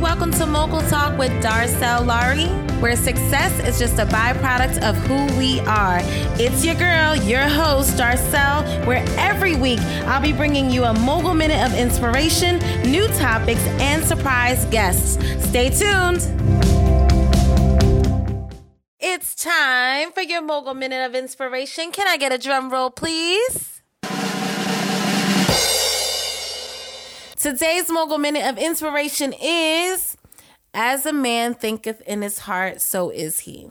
Welcome to Mogul Talk with Darcel Lari, where success is just a byproduct of who we are. It's your girl, your host, Darcel, where every week I'll be bringing you a mogul minute of inspiration, new topics, and surprise guests. Stay tuned. It's time for your mogul minute of inspiration. Can I get a drum roll, please? Today's mogul minute of inspiration is As a man thinketh in his heart, so is he.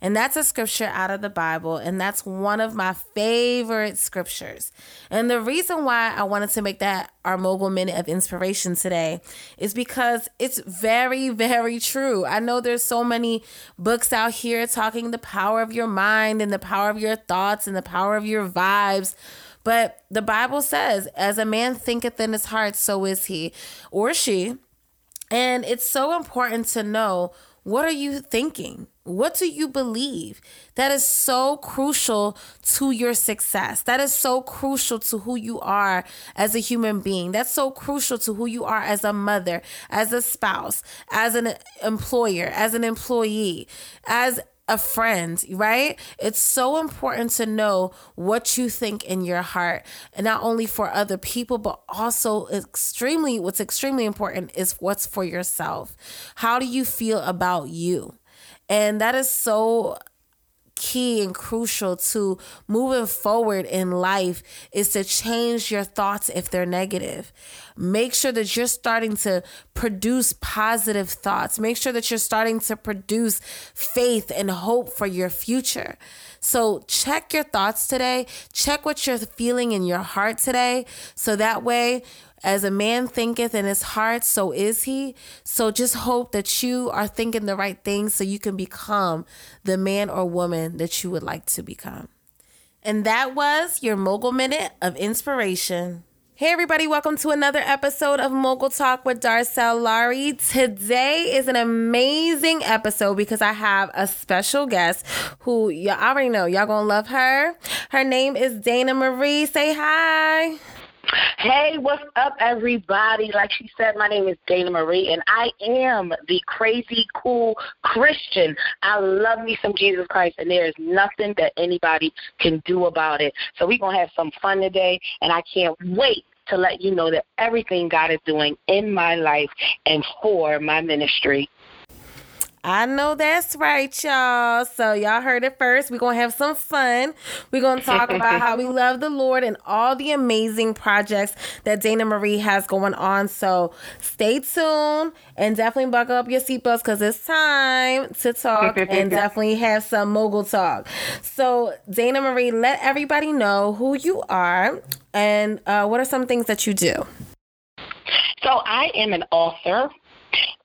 And that's a scripture out of the Bible. And that's one of my favorite scriptures. And the reason why I wanted to make that our mogul minute of inspiration today is because it's very, very true. I know there's so many books out here talking the power of your mind and the power of your thoughts and the power of your vibes. But the Bible says, as a man thinketh in his heart, so is he or she. And it's so important to know what are you thinking? What do you believe? That is so crucial to your success. That is so crucial to who you are as a human being. That's so crucial to who you are as a mother, as a spouse, as an employer, as an employee, as a friend, right? It's so important to know what you think in your heart, and not only for other people, but also extremely, what's extremely important is what's for yourself. How do you feel about you? And that is so key and crucial to moving forward in life is to change your thoughts if they're negative. Make sure that you're starting to produce positive thoughts. Make sure that you're starting to produce faith and hope for your future. So check your thoughts today. Check what you're feeling in your heart today. So that way, as a man thinketh in his heart, so is he. So just hope that you are thinking the right things so you can become the man or woman that you would like to become. And that was your Mogul Minute of Inspiration. Hey, everybody, welcome to another episode of Mogul Talk with Darcel Lari. Today is an amazing episode because I have a special guest who y'all already know. Y'all gonna love her. Her name is Dana Marie. Say hi. Hey, what's up, everybody? Like she said, my name is Dana Marie, and I am the crazy, cool Christian. I love me some Jesus Christ, and there is nothing that anybody can do about it. So we're going to have some fun today, and I can't wait to let you know that everything God is doing in my life and for my ministry. I know that's right, y'all. So y'all heard it first. We're gonna have some fun. We're gonna talk about how we love the Lord and all the amazing projects that Dana Marie has going on. So stay tuned and definitely buckle up your seatbelts because it's time to talk and definitely have some mogul talk. So Dana Marie, let everybody know who you are and uh, what are some things that you do. So I am an author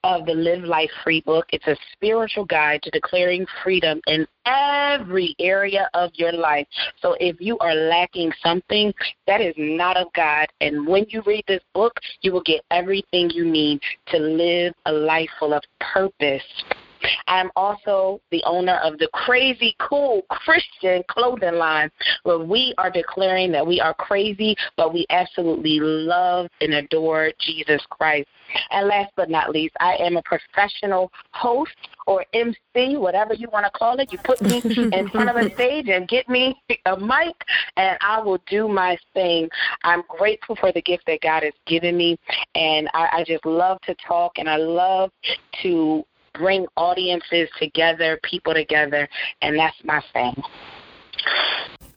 of the Live Life Free book. It's a spiritual guide to declaring freedom in every area of your life. So if you are lacking something, that is not of God. And when you read this book, you will get everything you need to live a life full of purpose. I'm also the owner of the Crazy Cool Christian clothing line, where we are declaring that we are crazy, but we absolutely love and adore Jesus Christ. And last but not least, I am a professional host or MC, whatever you want to call it. You put me in front of a stage and get me a mic, and I will do my thing. I'm grateful for the gift that God has given me, and I, I just love to talk and I love to bring audiences together, people together, and that's my thing.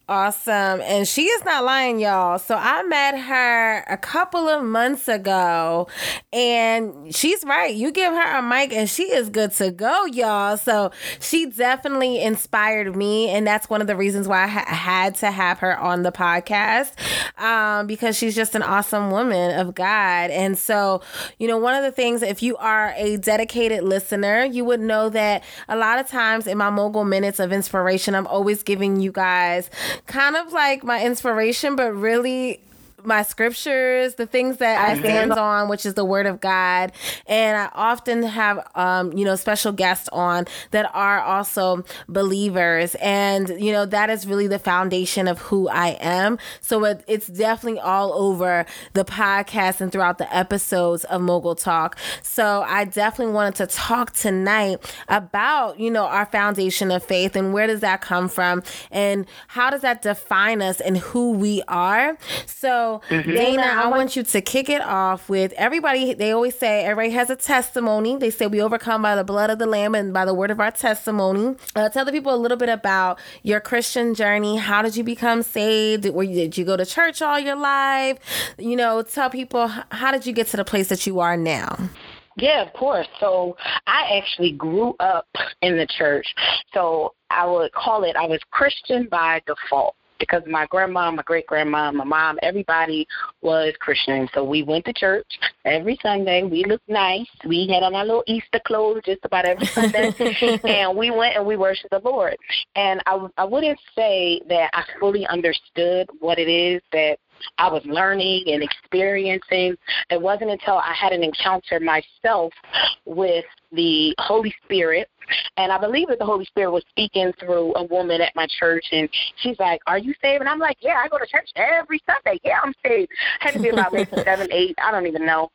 Awesome. And she is not lying, y'all. So I met her a couple of months ago, and she's right. You give her a mic, and she is good to go, y'all. So she definitely inspired me. And that's one of the reasons why I ha- had to have her on the podcast um, because she's just an awesome woman of God. And so, you know, one of the things, if you are a dedicated listener, you would know that a lot of times in my mogul minutes of inspiration, I'm always giving you guys kind of like my inspiration, but really my scriptures, the things that I stand on, which is the word of God. And I often have, um, you know, special guests on that are also believers. And, you know, that is really the foundation of who I am. So it, it's definitely all over the podcast and throughout the episodes of Mogul Talk. So I definitely wanted to talk tonight about, you know, our foundation of faith and where does that come from and how does that define us and who we are. So, mm-hmm. Dana, I want you to kick it off with everybody. They always say everybody has a testimony. They say we overcome by the blood of the Lamb and by the word of our testimony. Uh, tell the people a little bit about your Christian journey. How did you become saved? Where did you go to church all your life? You know, tell people how did you get to the place that you are now? Yeah, of course. So I actually grew up in the church. So I would call it I was Christian by default because my grandma, my great grandma, my mom, everybody was Christian. So we went to church every Sunday. We looked nice. We had on our little Easter clothes just about every Sunday, and we went and we worshiped the Lord. And I I wouldn't say that I fully understood what it is that I was learning and experiencing. It wasn't until I had an encounter myself with the Holy Spirit. And I believe that the Holy Spirit was speaking through a woman at my church, and she's like, "Are you saved?" And I'm like, "Yeah, I go to church every Sunday. Yeah, I'm saved." Had to be about maybe seven, eight, I don't even know.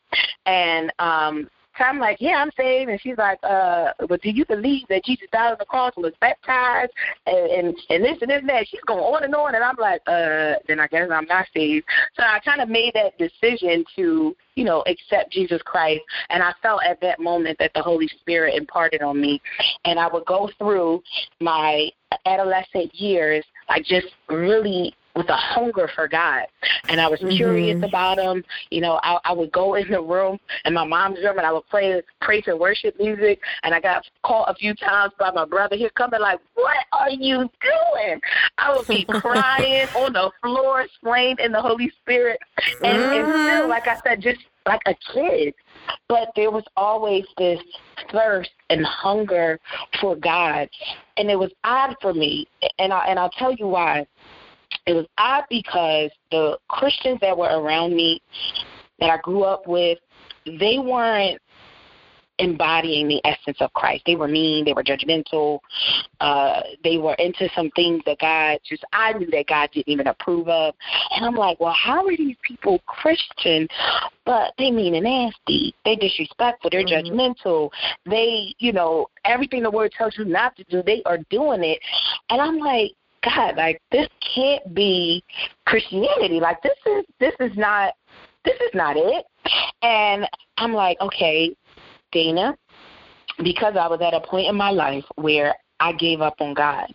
And um, so I'm like, yeah, I'm saved. And she's like, uh, but do you believe that Jesus died on the cross and was baptized and, and, and this and this and that? She's going on and on. And I'm like, uh, then I guess I'm not saved. So I kind of made that decision to, you know, accept Jesus Christ. And I felt at that moment that the Holy Spirit imparted on me. And I would go through my adolescent years, like just really with a hunger for God. And I was mm-hmm. curious about him. You know, I, I would go in the room in my mom's room and I would play praise and worship music. And I got called a few times by my brother. He'd come in like, What are you doing? I would be crying on the floor, slain in the Holy Spirit. And, mm-hmm. and still, like I said, just like a kid. But there was always this thirst and hunger for God. And it was odd for me. And I and I'll tell you why it was odd because the Christians that were around me that I grew up with, they weren't embodying the essence of Christ. They were mean, they were judgmental, uh, they were into some things that God just I knew that God didn't even approve of. And I'm like, Well, how are these people Christian but they mean and nasty. They disrespectful, they're mm-hmm. judgmental, they, you know, everything the word tells you not to do, they are doing it. And I'm like, God, like this can't be Christianity. Like this is this is not this is not it. And I'm like, okay, Dana, because I was at a point in my life where I gave up on God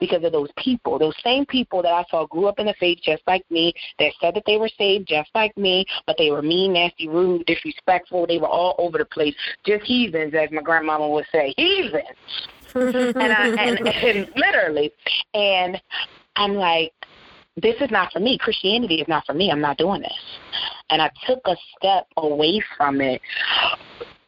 because of those people, those same people that I saw grew up in the faith just like me, that said that they were saved just like me, but they were mean, nasty, rude, disrespectful. They were all over the place, just heathens, as my grandmama would say, heathens and, I, and, and literally, and I'm like, this is not for me. Christianity is not for me. I'm not doing this. And I took a step away from it.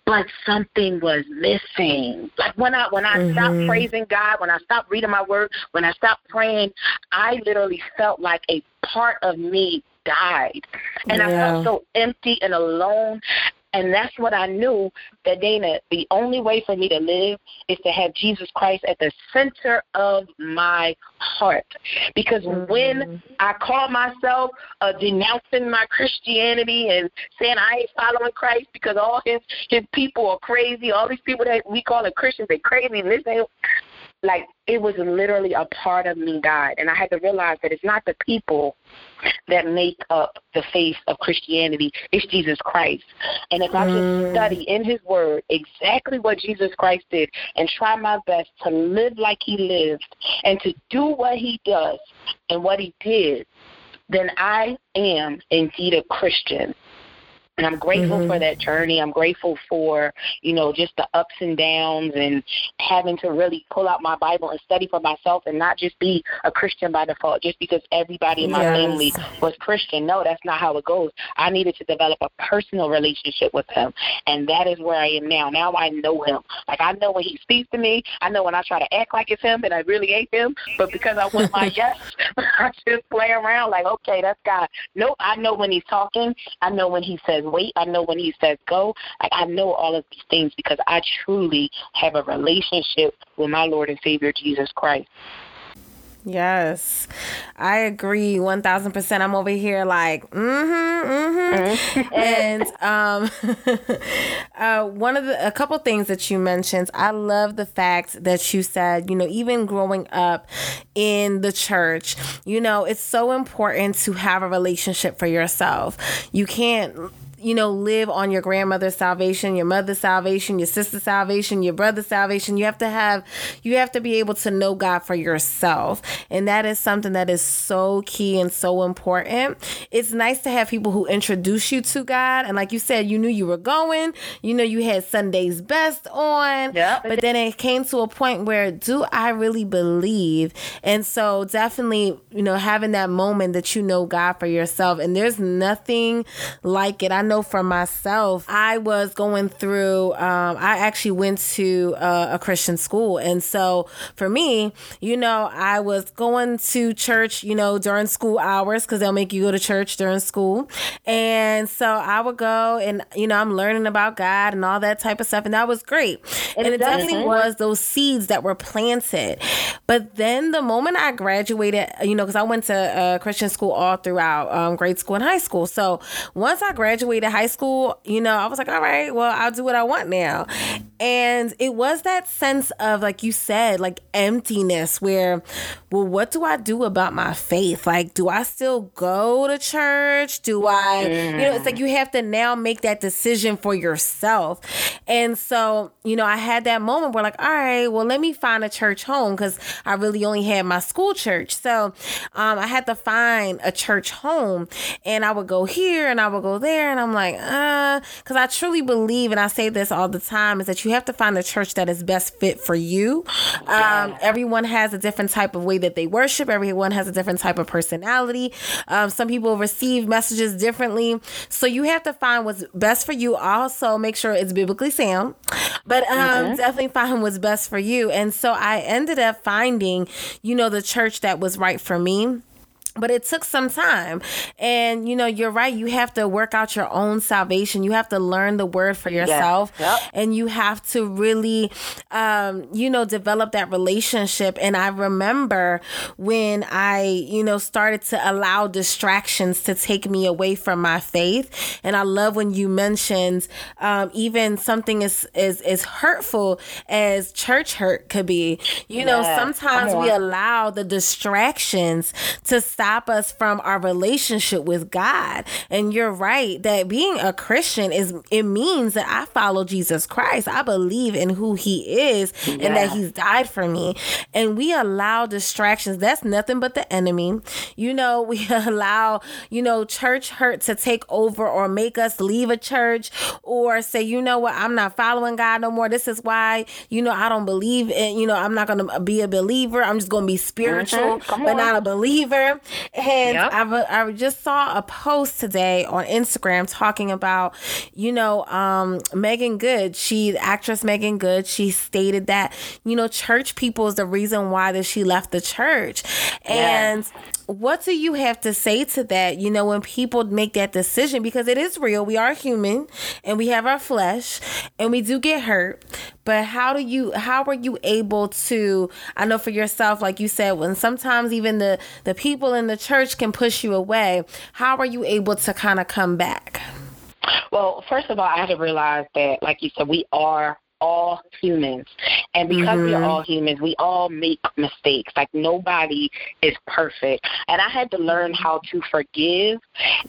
But something was missing. Like when I when I mm-hmm. stopped praising God, when I stopped reading my word, when I stopped praying, I literally felt like a part of me died. And yeah. I felt so empty and alone. And that's what I knew that Dana, the only way for me to live is to have Jesus Christ at the center of my heart. Because mm-hmm. when I call myself uh, denouncing my Christianity and saying I ain't following Christ because all his his people are crazy, all these people that we call it Christians, they crazy, and this ain't like it was literally a part of me died. And i had to realize that it's not the people that make up the face of christianity. It's jesus christ. And if i just mm. study in his word exactly what jesus christ did and try my best to live like he lived and to do what he does and what he did then i am indeed a christian And I'm grateful mm-hmm. for that journey. I'm grateful for, you know, just the ups and downs and having to really pull out my Bible and study for myself and not just be a Christian by default just because everybody in my yes. family was Christian. No, that's not how it goes. I needed to develop a personal relationship with him. And that is where I am now. Now I know him. Like I know when he speaks to me. I know when I try to act like it's him and I really ain't him. But because I want my yes, I just play around like, okay, that's God. No, I know when he's talking. I know when he says wait. I know when he says go. I, I know all of these things because I truly have a relationship with my Lord and Savior Jesus Christ. Yes, I agree 1000%. I'm over here like, mm-hmm, mm-hmm. and um, uh, one of the, a couple things that you mentioned, I love the fact that you said, you know, even growing up in the church, you know, it's so important to have a relationship for yourself. You can't you know, live on your grandmother's salvation, your mother's salvation, your sister's salvation, your brother's salvation. You have to have, you have to be able to know God for yourself. And that is something that is so key and so important. It's nice to have people who introduce you to God. And like you said, you knew you were going, you know, you had Sunday's best on. Yeah. But then it came to a point where, do I really believe? And so definitely, you know, having that moment that you know God for yourself. And there's nothing like it. I know for myself, I was going through, um, I actually went to uh, a Christian school. And so for me, you know, I was going to church, you know, during school hours because they'll make you go to church during school. And so I would go and, you know, I'm learning about God and all that type of stuff. And that was great. and it definitely was those seeds that were planted. But then the moment I graduated, you know, because I went to a Christian school all throughout um, grade school and high school. So once I graduated, graduated high school, you know, I was like, all right, well, I'll do what I want now. And it was that sense of, like you said, like emptiness where, well, what do I do about my faith? Like, do I still go to church? Do I, you know, it's like you have to now make that decision for yourself. And so, you know, I had that moment where, like, all right, well, let me find a church home because I really only had my school church. So um, I had to find a church home and I would go here and I would go there. And I'm like, uh, because I truly believe, and I say this all the time, is that you have to find the church that is best fit for you. Um, everyone has a different type of way that they worship. Everyone has a different type of personality. Um, some people receive messages differently, so you have to find what's best for you. Also, make sure it's biblically sound, but um, mm-hmm. definitely find what's best for you. And so I ended up finding, you know, the church that was right for me but it took some time. And you know you're right. You have to work out your own salvation. You have to learn the word for yourself. Yep. and you have to really um, you know develop that relationship. And i remember when i you know started to allow distractions to take me away from my faith. And i love when you mentioned um, even something as, as as hurtful as church hurt could be. You know sometimes we allow the distractions to stop stop us from our relationship with God. And you're right that being a Christian is it means that I follow Jesus Christ. I believe in who he is yeah. and that he's died for me. And we allow distractions. That's nothing but the enemy. You know, we allow, you know, church hurt to take over or make us leave a church or say, you know what, I'm not following God no more. This is why, you know, I don't believe in, you know, I'm not going to be a believer. I'm just going to be spiritual, mm-hmm. but not a believer. And yep. I, I just saw a post today on Instagram talking about, you know, um, Meagan Good. She, actress Meagan Good, she stated that, you know, church people is the reason why that she left the church. And what do you have to say to that? You know, when people make that decision, because it is real, we are human and we have our flesh and we do get hurt. But how do you, how are you able to, I know for yourself, like you said, when sometimes even the, the people in the church can push you away, how are you able to kind of come back? Well, first of all, I had to realize that, like you said, we are all humans. And because mm-hmm. we are all humans, we all make mistakes. Like nobody is perfect. And I had to learn how to forgive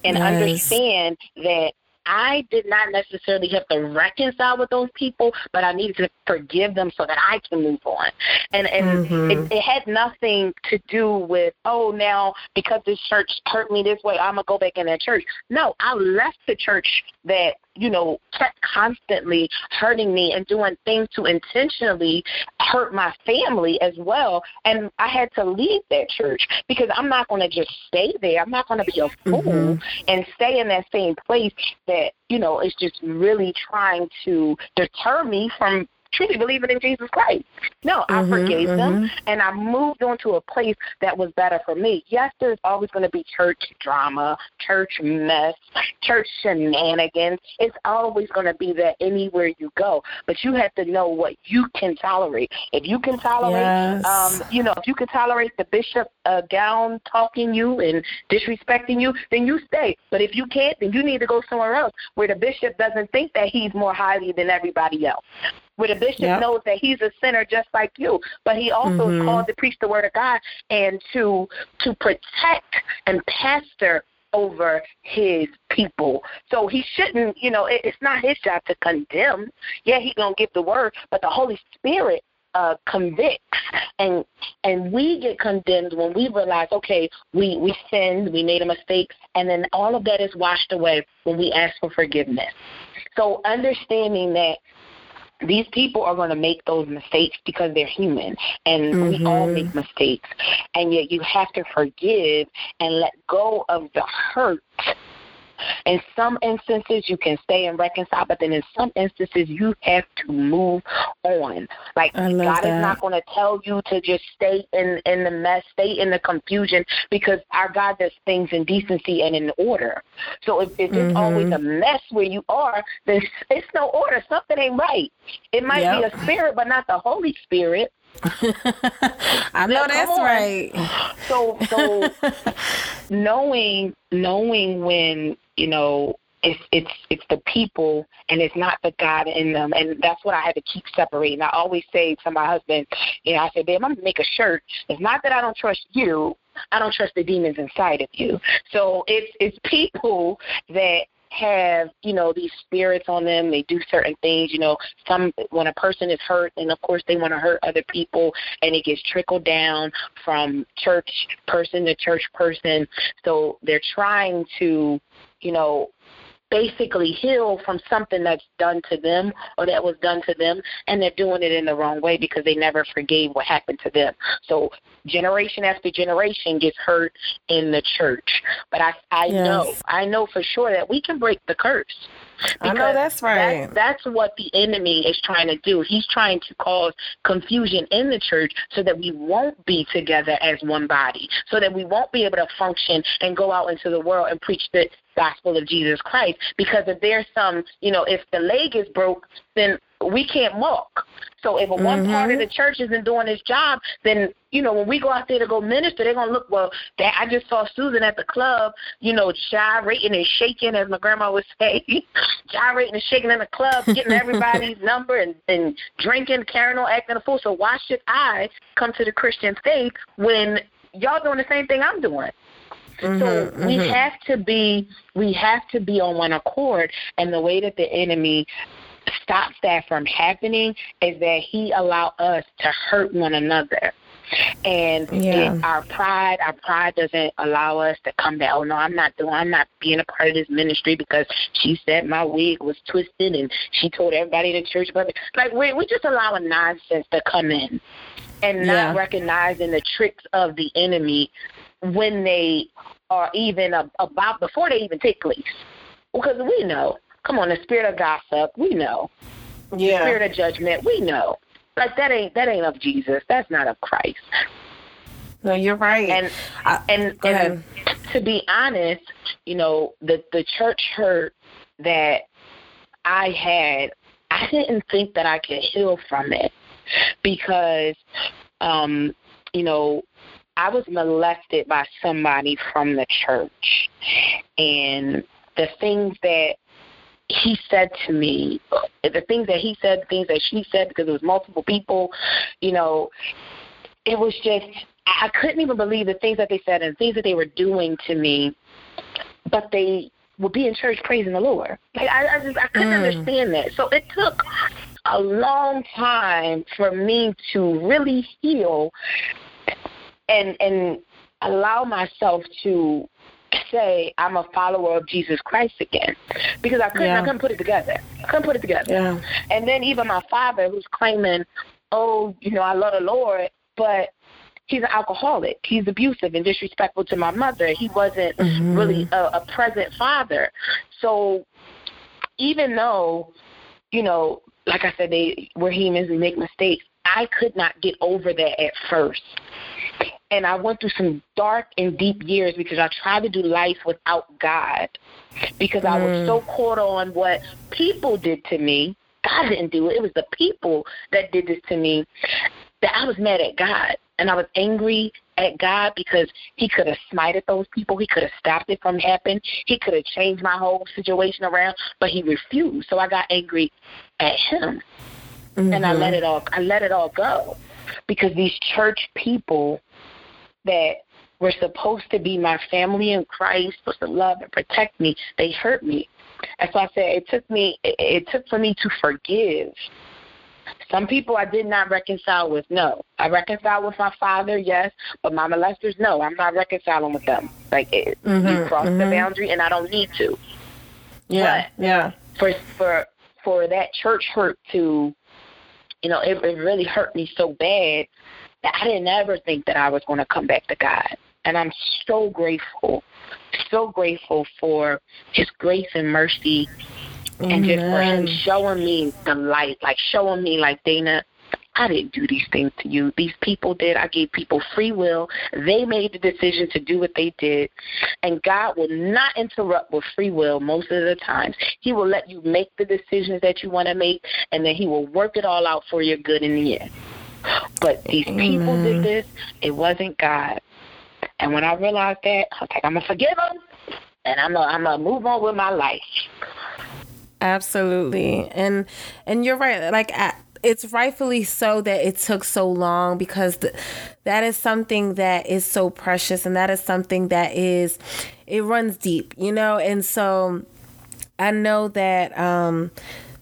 and yes. understand that I did not necessarily have to reconcile with those people, but I needed to forgive them so that I can move on. And and mm-hmm. it, it had nothing to do with oh now because this church hurt me this way, I'm gonna go back in that church. No, I left the church that you know, kept constantly hurting me and doing things to intentionally hurt my family as well. And I had to leave that church because I'm not going to just stay there. I'm not going to be a fool mm-hmm. and stay in that same place that, you know, is just really trying to deter me from truly believing in Jesus Christ. No, I mm-hmm, forgave mm-hmm. them and I moved on to a place that was better for me. Yes, there's always going to be church drama, church mess, church shenanigans. It's always going to be that anywhere you go. But you have to know what you can tolerate. If you can tolerate, yes. um, you know, if you can tolerate the bishop uh, down talking you and disrespecting you, then you stay. But if you can't, then you need to go somewhere else where the bishop doesn't think that he's more highly than everybody else where the bishop yep. knows that he's a sinner just like you, but he also mm-hmm. is called to preach the word of God and to to protect and pastor over his people. So he shouldn't, you know, it, it's not his job to condemn. Yeah, he's gonna give the word, but the Holy Spirit uh, convicts and and we get condemned when we realize okay we we sinned we made a mistake and then all of that is washed away when we ask for forgiveness so understanding that these people are going to make those mistakes because they're human and mm-hmm. we all make mistakes and yet you have to forgive and let go of the hurt in some instances, you can stay and reconcile, but then in some instances, you have to move on. Like God that. is not going to tell you to just stay in in the mess, stay in the confusion, because our God does things in decency and in order. So if, if mm-hmm. it's always a mess where you are, then it's no order. Something ain't right. It might yep. be a spirit, but not the Holy Spirit. I know that's right. So so knowing knowing when you know it's it's it's the people and it's not the God in them and that's what I had to keep separating. I always say to my husband, you know, I said, Babe, I'm gonna make a shirt. It's not that I don't trust you, I don't trust the demons inside of you. So it's it's people that have you know these spirits on them. They do certain things you know some when a person is hurt and of course they want to hurt other people and it gets trickled down from church person to church person. So they're trying to you know basically heal from something that's done to them or that was done to them and they're doing it in the wrong way because they never forgave what happened to them. So generation after generation gets hurt in the church. But i i yes. know i know for sure that we can break the curse I know that's right. That, that's what the enemy is trying to do. He's trying to cause confusion in the church so that we won't be together as one body, so that we won't be able to function and go out into the world and preach the gospel of Jesus Christ. Because if there's some, you know, if the leg is broke, then we can't walk. So if mm-hmm. one part of mm-hmm. the church isn't doing its job, then you know when we go out there to go minister, they're gonna look. Well, that I just saw Susan at the club, you know, gyrating and shaking, as my grandma would say, gyrating and shaking in the club, getting everybody's number and and drinking, carrying on, acting a fool. So why should I come to the Christian faith when y'all doing the same thing I'm doing? Mm-hmm, so we mm-hmm. have to be we have to be on one accord and the way that the enemy stops that from happening is that he allow us to hurt one another. And yeah. it, our pride, our pride doesn't allow us to come back. Oh no, I'm not doing. I'm not being a part of this ministry because she said my wig was twisted and she told everybody in the church it. Like we we just allowing nonsense to come in, and not yeah. recognizing the tricks of the enemy when they are even about before they even take place. Because we know Come on, the spirit of gossip, we know. Yeah. The spirit of judgment, we know. Like that ain't that ain't of Jesus. That's not of Christ. No, you're right. And I, and, and to be honest, you know, the the church hurt that I had, I didn't think that I could heal from it because um, you know, I was molested by somebody from the church. And the things that he said to me, the things that he said, the things that she said, because it was multiple people, you know, it was just, I couldn't even believe the things that they said and the things that they were doing to me. But they would be in church praising the Lord. Like I, I just I couldn't mm. understand that. So it took a long time for me to really heal and and allow myself to say I'm a follower of Jesus Christ again because I couldn't yeah. I couldn't put it together. I couldn't put it together. Yeah. And then even my father who's claiming, oh, you know, I love the Lord, but he's an alcoholic. He's abusive and disrespectful to my mother. He wasn't mm-hmm. really a, a present father. So even though, you know, like I said, they we're humans, we make mistakes. I could not get over that at first. And I went through some dark and deep years because I tried to do life without God. Because. I was so mm. caught on what people did to me. God didn't do it. It was the people that did this to me that I was mad at God. And I was angry at God because He could have smited those people. He could have stopped it from happening. He could have changed my whole situation around, but He refused. So I got angry at Him, mm-hmm. and I let it all. I let it all go because these church people that were supposed to be my family in Christ, supposed to love and protect me, they hurt me. And so I said it took me. It it took for me to forgive some people I did not reconcile with, no. I reconciled with my father, yes, but my molesters, no. I'm not reconciling with them. Like it, mm-hmm, you crossed mm-hmm. the boundary, and I don't need to. Yeah, but yeah. For for for that church hurt to, you know, it, it really hurt me so bad that I didn't ever think that I was going to come back to God. And I'm so grateful, so grateful for His grace and mercy and just for him showing me the light, like showing me, like Dana, I didn't do these things to you. These people did. I gave people free will. They made the decision to do what they did. And God will not interrupt with free will most of the times. He will let you make the decisions that you want to make, and then He will work it all out for your good in the end. But these people did this. It wasn't God. And when I realized that, I was like, I'm going to forgive them, and I'm going to move on with my life. Absolutely. And and you're right. Like it's rightfully so that it took so long because th- that is something that is so precious and that is something that is it runs deep, you know? And so I know that um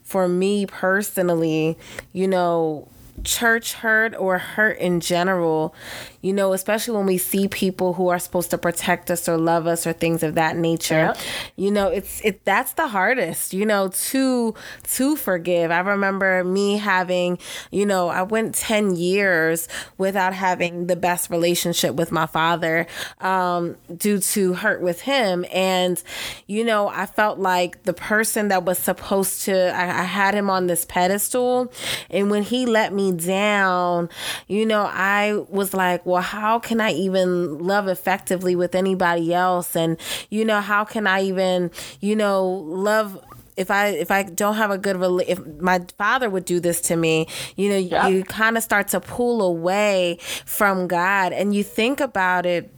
for me personally, you know, church hurt or hurt in general, you know, especially when we see people who are supposed to protect us or love us or things of that nature. Yep. You know, it's it that's the hardest, you know, to to forgive. I remember me having, you know, I went 10 years without having the best relationship with my father um, due to hurt with him and you know, I felt like the person that was supposed to I, I had him on this pedestal and when he let me down, you know, I was like, well, how can I even love effectively with anybody else? And, you know, how can I even, you know, love if I if I don't have a good if my father would do this to me, you know, yeah. you kind of start to pull away from God and you think about it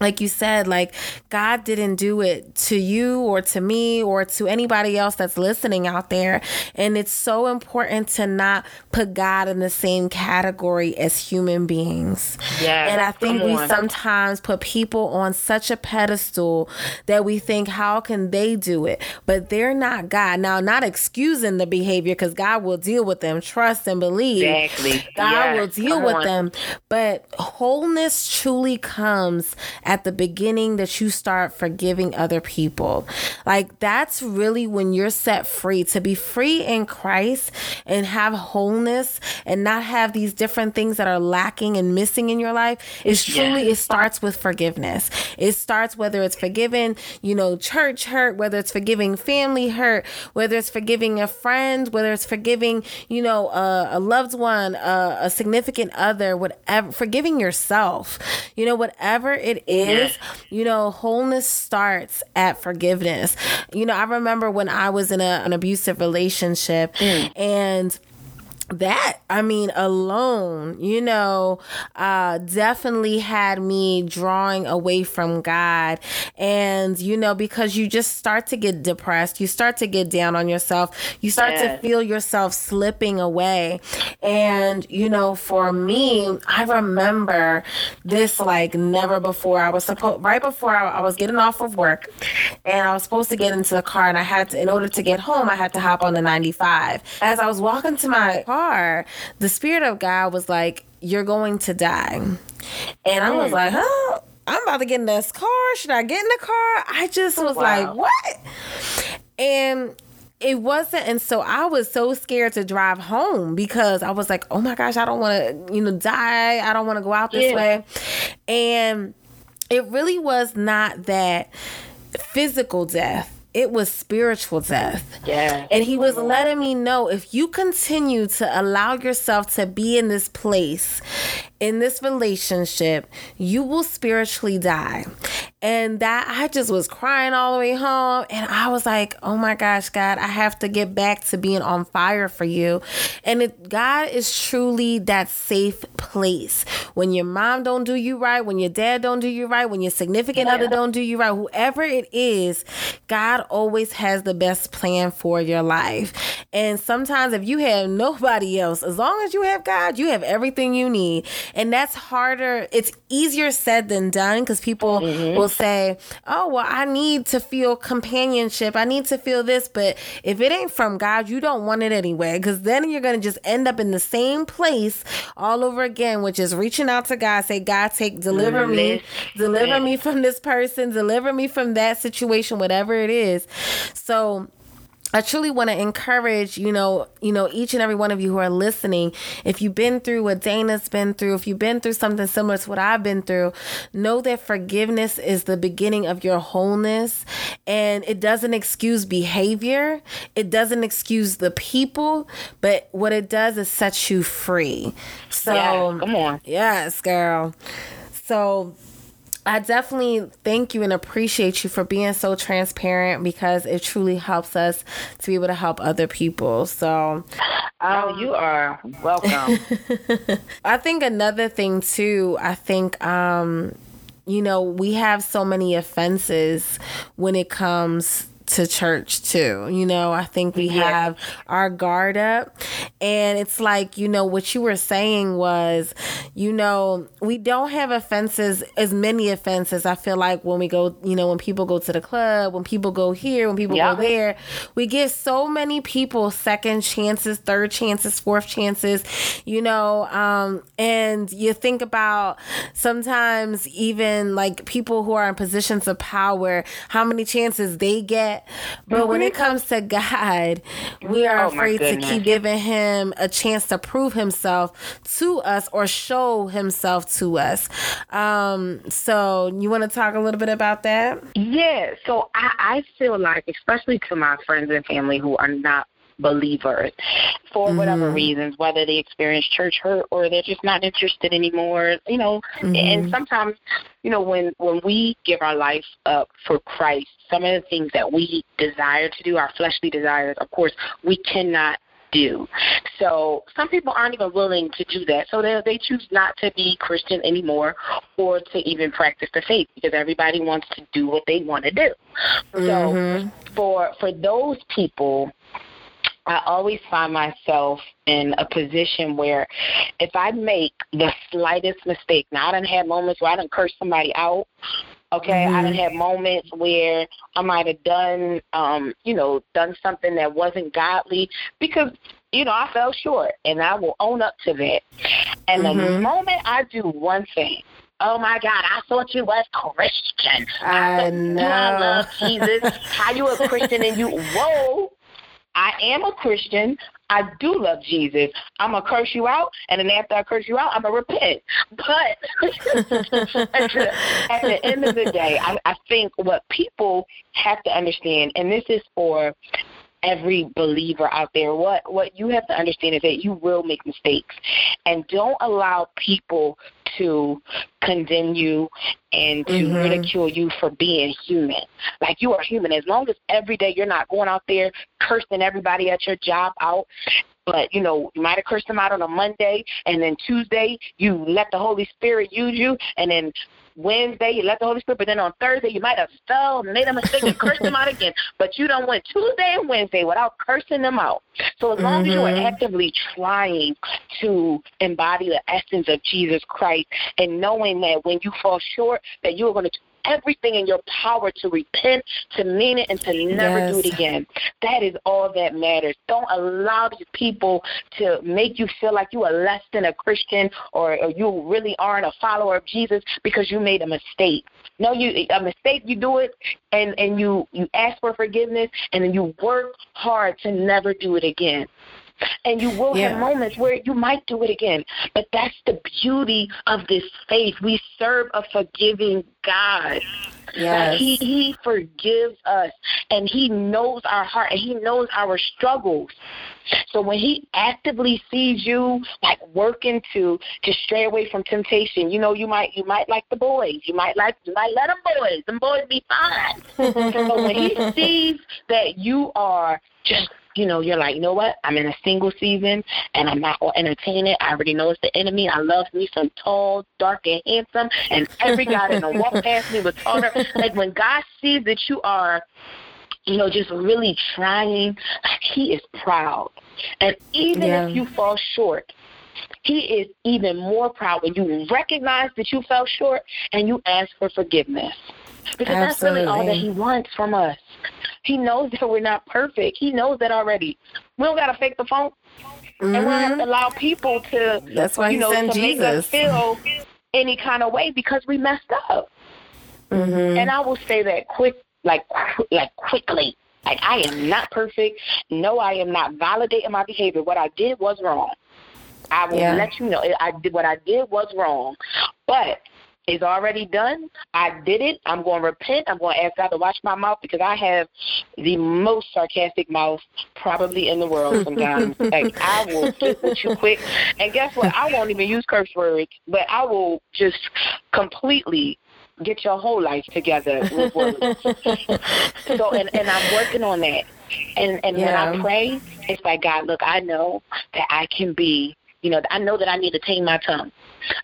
like you said, like God didn't do it to you or to me or to anybody else that's listening out there. And it's so important to not put God in the same category as human beings. Yeah. And I think we sometimes put people on such a pedestal that we think, how can they do it? But they're not God. Now, not excusing the behavior because God will deal with them. Trust and believe. Exactly. God yes. will deal Come with on. them. But wholeness truly comes at the beginning that you start forgiving other people. Like that's really when you're set free to be free in Christ and have wholeness and not have these different things that are lacking and missing in your life. Is truly it starts with forgiveness. It starts whether it's forgiving, you know, church hurt, whether it's forgiving family hurt, whether it's forgiving a friend, whether it's forgiving, you know, a, a loved one, a, a significant other, whatever, forgiving yourself, you know, whatever it is, you know, wholeness starts at forgiveness. You know, I remember when I was in a, an abusive relationship mm. and that i mean alone you know uh definitely had me drawing away from god. And you know because you just start to get depressed you start to get down on yourself you start to feel yourself slipping away. And you know for me i remember this like never before. I was supposed right before I, I was getting off of work and i was supposed to get into the car and i had to in order to get home i had to hop on the 95 as i was walking to my car car, the Spirit of God was like, You're going to die. And I was mm. like, Huh? I'm about to get in this car. Should I get in the car? I just was wow. like, What? And it wasn't and so i was so scared to drive home because i was like oh my gosh i don't want to you know die i don't want to go out this yeah. way and it really was not that physical death it was spiritual death. Yeah. And he was letting me know if you continue to allow yourself to be in this place, in this relationship, you will spiritually die. And that I just was crying all the way home. And I was like, oh my gosh, God, I have to get back to being on fire for you. And it, God is truly that safe place. When your mom don't do you right, when your dad don't do you right, when your significant yeah. other don't do you right, whoever it is, God always has the best plan for your life. And sometimes if you have nobody else, as long as you have God, you have everything you need. And that's harder. It's easier said than done because people mm-hmm. will say, oh, well, I need to feel companionship. I need to feel this. But if it ain't from God, you don't want it anyway. Because then you're going to just end up in the same place all over again, which is reaching out to God, say, God, take, deliver me, deliver me from this person, deliver me from that situation, whatever it is. So, I truly want to encourage, you know, you know, each and every one of you who are listening, if you've been through what Dana's been through, if you've been through something similar to what I've been through, know that forgiveness is the beginning of your wholeness and it doesn't excuse behavior. It doesn't excuse the people, but what it does is set you free. So, yeah, come on. Yes, girl. So, I definitely thank you and appreciate you for being so transparent because it truly helps us to be able to help other people. So, oh, you are welcome. I think another thing too, I think um you know, we have so many offenses when it comes to church too. You know, I think we yeah. have our guard up. And it's like, you know, what you were saying was, you know, we don't have offenses, as many offenses. I feel like when we go, you know, when people go to the club, when people go here, when people go there, we give so many people second chances, third chances, fourth chances, you know, um, and you think about sometimes even like people who are in positions of power, how many chances they get but when it comes to God, we are oh afraid to keep giving him a chance to prove himself to us or show himself to us. Um, so you want to talk a little bit about that? Yeah. So I, I feel like, especially to my friends and family who are not believers for mm-hmm. whatever reasons, whether they experience church hurt or they're just not interested anymore, you know. Mm-hmm. And sometimes, you know, when when we give our life up for Christ, some of the things that we desire to do, our fleshly desires, of course, we cannot do. So some people aren't even willing to do that. So they they choose not to be Christian anymore or to even practice the faith because everybody wants to do what they want to do. Mm-hmm. So for for those people I always find myself in a position where if I make the slightest mistake, now I done had moments where I done cursed somebody out. Okay, mm-hmm. I done had moments where I might have done, um, you know, done something that wasn't godly because, you know, I fell short, and I will own up to that. And mm-hmm. the moment I do one thing, Oh my God, I thought you was Christian. I, I know. I love Jesus. How you a Christian and you whoa I am a Christian. I do love Jesus. I'm gonna curse you out, and then after I curse you out, I'm gonna repent. But at, the, at, the, end of the day, I, I think what people have to understand, and this is for every believer out there. What what you have to understand is that you will make mistakes, and don't allow people to condemn you and to mm-hmm. ridicule you for being human. Like you are human. As long as every day you're not going out there cursing everybody at your job out but you know, you might have cursed them out on a Monday, and then Tuesday you let the Holy Spirit use you, and then Wednesday, you let the Holy Spirit, but then on Thursday, you might have fell, made a mistake, and cursed them out again. But you don't went Tuesday and Wednesday without cursing them out. So as long mm-hmm. as you are mm-hmm. actively trying to embody the essence of Jesus Christ and knowing that when you fall short, that you are going to everything in your power to repent, to mean it, and to never yes. do it again. That is all that matters. Don't allow these people to make you feel like you are less than a Christian or, or you really aren't a follower of Jesus because you made a mistake. No, you a mistake. You do it, and and you you ask for forgiveness, and then you work hard to never do it again. And you will yeah. have moments where you might do it again. But that's the beauty of this faith. We serve a forgiving God. Yes. He he forgives us and he knows our heart and he knows our struggles. So when he actively sees you like working to to stray away from temptation, you know you might you might like the boys, you might like you might let them boys, them boys be fine. but when he sees that you are just you know, you're like, you know what? I'm in a single season and I'm not going to entertain it. I already know it's the enemy. I love me some tall, dark, and handsome. And every guy that will walk past me was taller. Like when God sees that you are, you know, just really trying, like He is proud. And even yeah. if you fall short, he is even more proud when you recognize that you fell short and you ask for forgiveness. Because Absolutely. that's really all that he wants from us. He knows that we're not perfect. He knows that already. We don't gotta fake the phone. Mm-hmm. And we don't have to mm-hmm. allow people to That's why you know, to Jesus. make us feel any kind of way because we messed up. Mm-hmm. And I will say that quick like like quickly. Like I am not perfect. No, I am not validating my behavior. What I did was wrong. I will yeah. let you know. I did what I did was wrong. But is already done. I did it. I'm going to repent. I'm going to ask God to watch my mouth because I have the most sarcastic mouth probably in the world sometimes. like, I will get with you quick. And guess what? I won't even use curse words, but I will just completely get your whole life together with words. so, and, and I'm working on that. And and yeah. when I pray, it's like God, look, I know that I can be, you know, I know that I need to tame my tongue.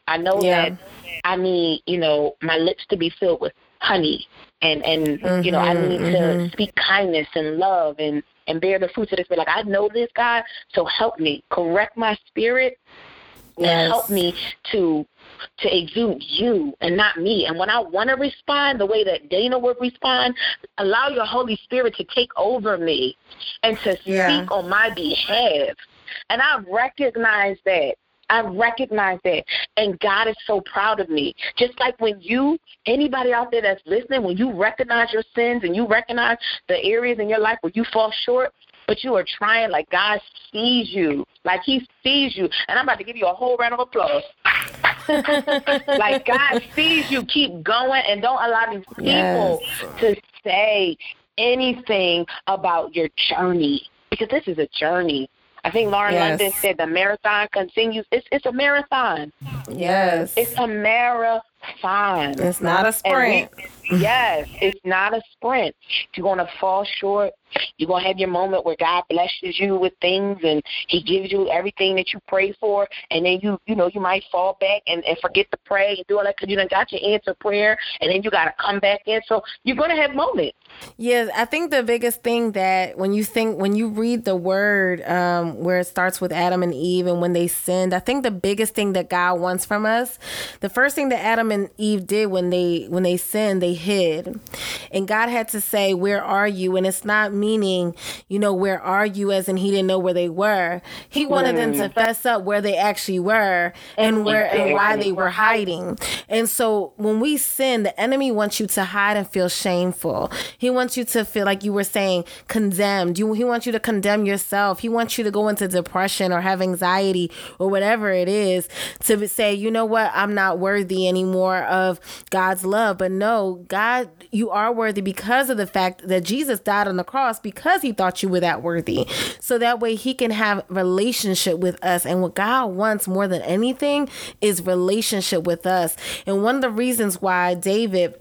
I know yeah. that I need, you know, my lips to be filled with honey and and mm-hmm, you know, I need mm-hmm. to speak kindness and love and and bear the fruits of the spirit. Like I know this God, so help me. Correct my spirit yes. and help me to to exude you and not me. And when I want to respond the way that Dana would respond, allow your Holy Spirit to take over me and to yeah. speak on my behalf. And I recognize that I recognize that. And God is so proud of me. Just like when you, anybody out there that's listening, when you recognize your sins and you recognize the areas in your life where you fall short, but you are trying like God sees you, like He sees you. And I'm about to give you a whole round of applause. like God sees you, keep going and don't allow these people yes. to say anything about your journey because this is a journey. I think Lauren yes. London said the marathon continues. It's it's a marathon. Yes. It's a marathon. It's not a sprint. We, yes, it's not a sprint. You're gonna fall short. You're gonna have your moment where God blesses you with things and He gives you everything that you pray for, and then you you know you might fall back and, and forget to pray and do all that because you done got your answer prayer, and then you gotta come back in. So you're gonna have moments. Yes, I think the biggest thing that when you think when you read the word um, where it starts with Adam and Eve and when they sinned, I think the biggest thing that God wants from us, the first thing that Adam and Eve did when they when they sinned, they hid, and God had to say, "Where are you?" And it's not meaning, you know, where are you? As in, He didn't know where they were. He wanted them to fess up where they actually were and where and why they were hiding. And so when we sin, the enemy wants you to hide and feel shameful. He he wants you to feel like you were saying condemned. You, he wants you to condemn yourself. He wants you to go into depression or have anxiety or whatever it is to say, you know what, I'm not worthy anymore of God's love. But no, God, you are worthy because of the fact that Jesus died on the cross because he thought you were that worthy. So that way he can have relationship with us. And what God wants more than anything is relationship with us. And one of the reasons why David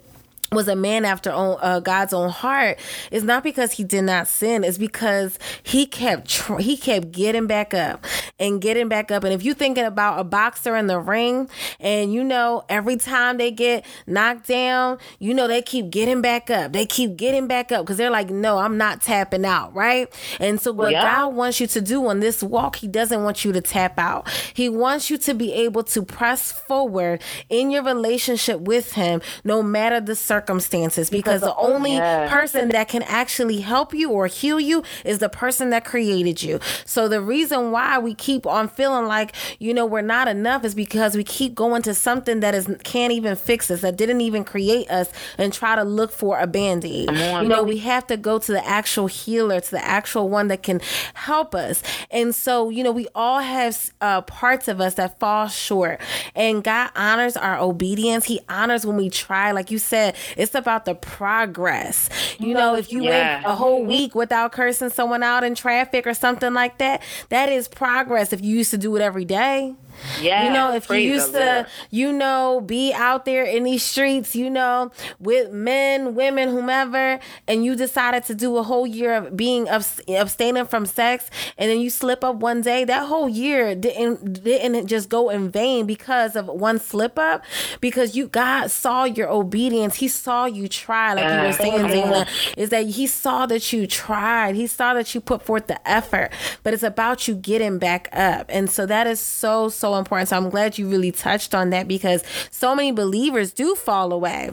was a man after own, uh, God's own heart is not because he did not sin. It's because he kept tr- he kept getting back up and getting back up. And if you're thinking about a boxer in the ring, and you know every time they get knocked down, you know they keep getting back up. They keep getting back up because they're like, no, I'm not tapping out, right? And so what yeah. God wants you to do on this walk, He doesn't want you to tap out. He wants you to be able to press forward in your relationship with Him, no matter the circumstances circumstances because, the only yeah. person that can actually help you or heal you is the person that created you. So the reason why we keep on feeling like, you know, we're not enough is because we keep going to something that is can't even fix us, that didn't even create us and try to look for a band-aid. You know, we have to go to the actual healer, to the actual one that can help us. And so, you know, we all have uh, parts of us that fall short. And God honors our obedience. He honors when we try. Like you said, it's about the progress. You know, if you yeah. went a whole week without cursing someone out in traffic or something like that, that is progress if you used to do it every day. Yeah. You know, if you used to, you know, be out there in these streets, you know, with men, women, whomever, and you decided to do a whole year of being abstaining from sex, and then you slip up one day, that whole year didn't didn't just go in vain because of one slip up, because you God saw your obedience. He saw you try, like you were saying, Dana, is that He saw that you tried. He saw that you put forth the effort, but it's about you getting back up, and so that is so so so important. So I'm glad you really touched on that because so many believers do fall away.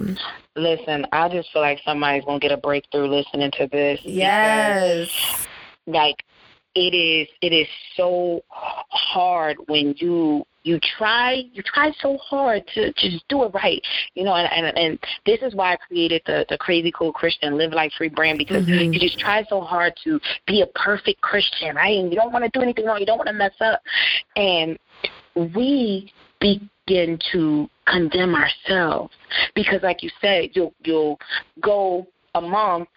Listen, I just feel like somebody's gonna get a breakthrough listening to this. Yes. Like it is it is so hard when you you try you try so hard to, to just do it right you know and, and and this is why i created the the crazy cool christian live life free brand because mm-hmm. you just try so hard to be a perfect christian right and you don't want to do anything wrong you don't want to mess up and we begin to condemn ourselves. Because like you said you'll you'll go a month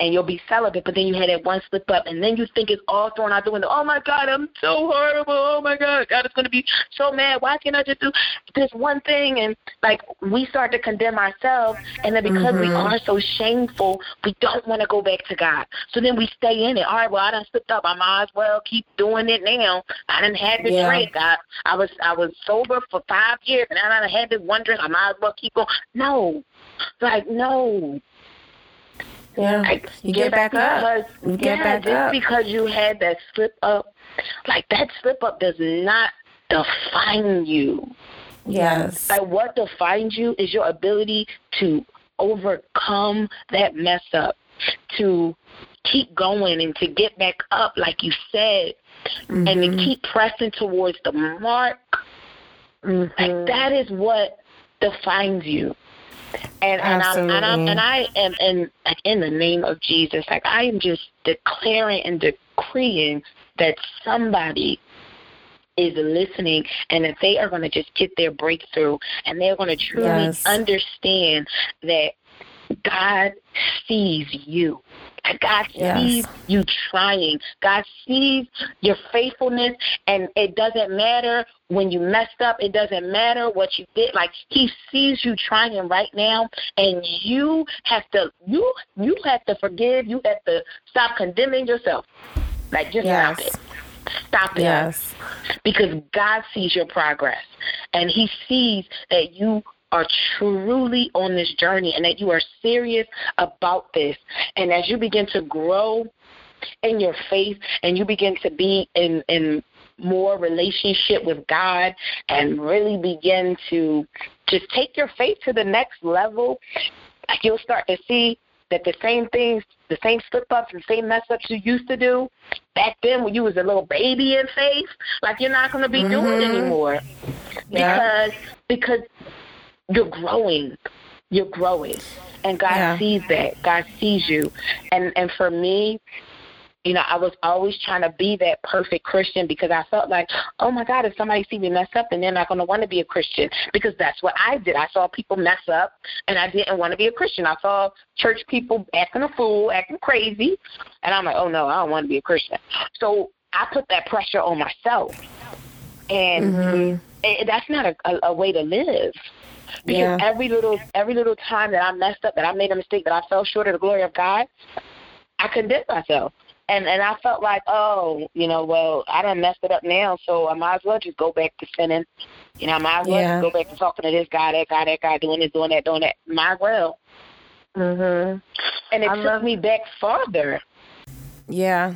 and you'll be celibate, but then you had that one slip up, and then you think it's all thrown out the window. Oh my God, I'm so horrible. Oh my God, God is going to be so mad. Why can't I just do this one thing? And like we start to condemn ourselves, and then because mm-hmm. we are so shameful, we don't want to go back to God. So then we stay in it. All right, well I done slipped up. I might as well keep doing it now. I didn't have this yeah. drink. I, I was I was sober for five years, and I done had this one drink. I might as well keep going. No, like no yeah. Like, you get, back, up. You get yeah, back just up. because you had that slip up, like that slip up does not define you. Yes. Like what defines you is your ability to overcome that mess up, to keep going and to get back up, like you said, mm-hmm. and to mm-hmm. keep pressing towards the mark. Mm-hmm. Like that is what defines you. And and I'm, and I'm and I am and like in the name of Jesus, like I am just declaring and decreeing that somebody is listening and that they are going to just get their breakthrough and they're going to truly yes. understand that God sees you. God yes. sees you trying. God sees your faithfulness, and it doesn't matter when you messed up. It doesn't matter what you did. Like He sees you trying right now, and you have to you you have to forgive. You have to stop condemning yourself. Like just yes. stop it. Stop it. Yes. Because God sees your progress, and He sees that you are truly on this journey and that you are serious about this. And as you begin to grow in your faith and you begin to be in, in more relationship with God and really begin to just take your faith to the next level, you'll start to see that the same things, the same slip ups and same mess ups you used to do back then when you was a little baby in faith, like you're not going to be mm-hmm. doing anymore. Because yeah. because you're growing. You're growing. And God yeah. sees that. God sees you. And and for me, you know, I was always trying to be that perfect Christian because I felt like, oh my God, if somebody see me mess up, then they're not going to want to be a Christian because that's what I did. I saw people mess up, and I didn't want to be a Christian. I saw church people acting a fool, acting crazy, and I'm like, oh no, I don't want to be a Christian. So I put that pressure on myself, and mm-hmm. It, that's not a, a, a way to live. Because Yeah. every little every little time that I messed up, that I made a mistake, that I fell short of the glory of God, I condemned myself. And and I felt like, oh, you know, well, I done messed it up now, so I might as well just go back to sinning. You know, I might as well Yeah. just go back to talking to this guy, that guy, that guy, doing this, doing that, doing that. Might as well. Mhm. And it I took love- me back farther. Yeah.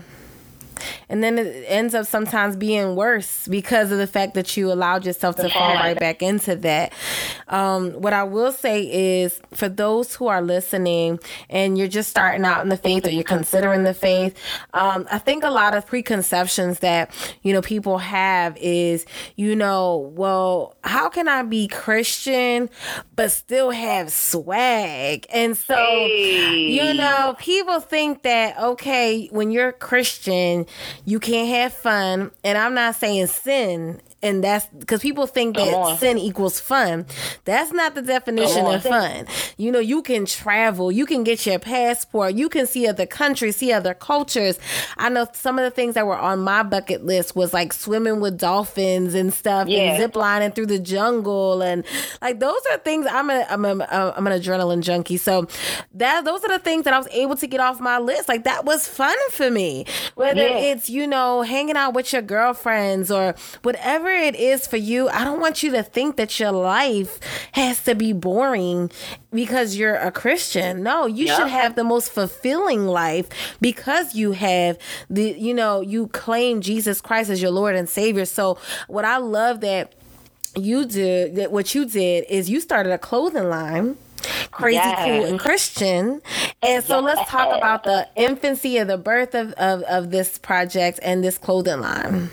And then it ends up sometimes being worse because of the fact that you allowed yourself to fall right back into that. Um, what I will say is for those who are listening and you're just starting out in the faith or you're considering the faith, um, I think a lot of preconceptions that, you know, people have is, you know, well, how can I be Christian but still have swag? And so, Hey. you know, people think that okay, when you're Christian, you can't have fun, and I'm not saying sin, and that's because people think that sin equals fun. That's not the definition of fun. You know, you can travel, you can get your passport, you can see other countries, see other cultures. I know some of the things that were on my bucket list was like swimming with dolphins and stuff, Yeah. and zip lining through the jungle, and like those are things. I'm a, I'm a, I'm an adrenaline junkie, so that those are the things that I was able to get off my list. Like that was fun for me. Whether Yeah. it's you know hanging out with your girlfriends or whatever it is for you, I don't want you to think that your life has to be boring because you're a Christian. No, you Yeah. should have the most fulfilling life because you have the you know you claim Jesus Christ as your Lord and Savior. So what I love that you did that what you did is you started a clothing line crazy Yes. cool and christian and so let's talk about the infancy of the birth of, of, of this project and this clothing line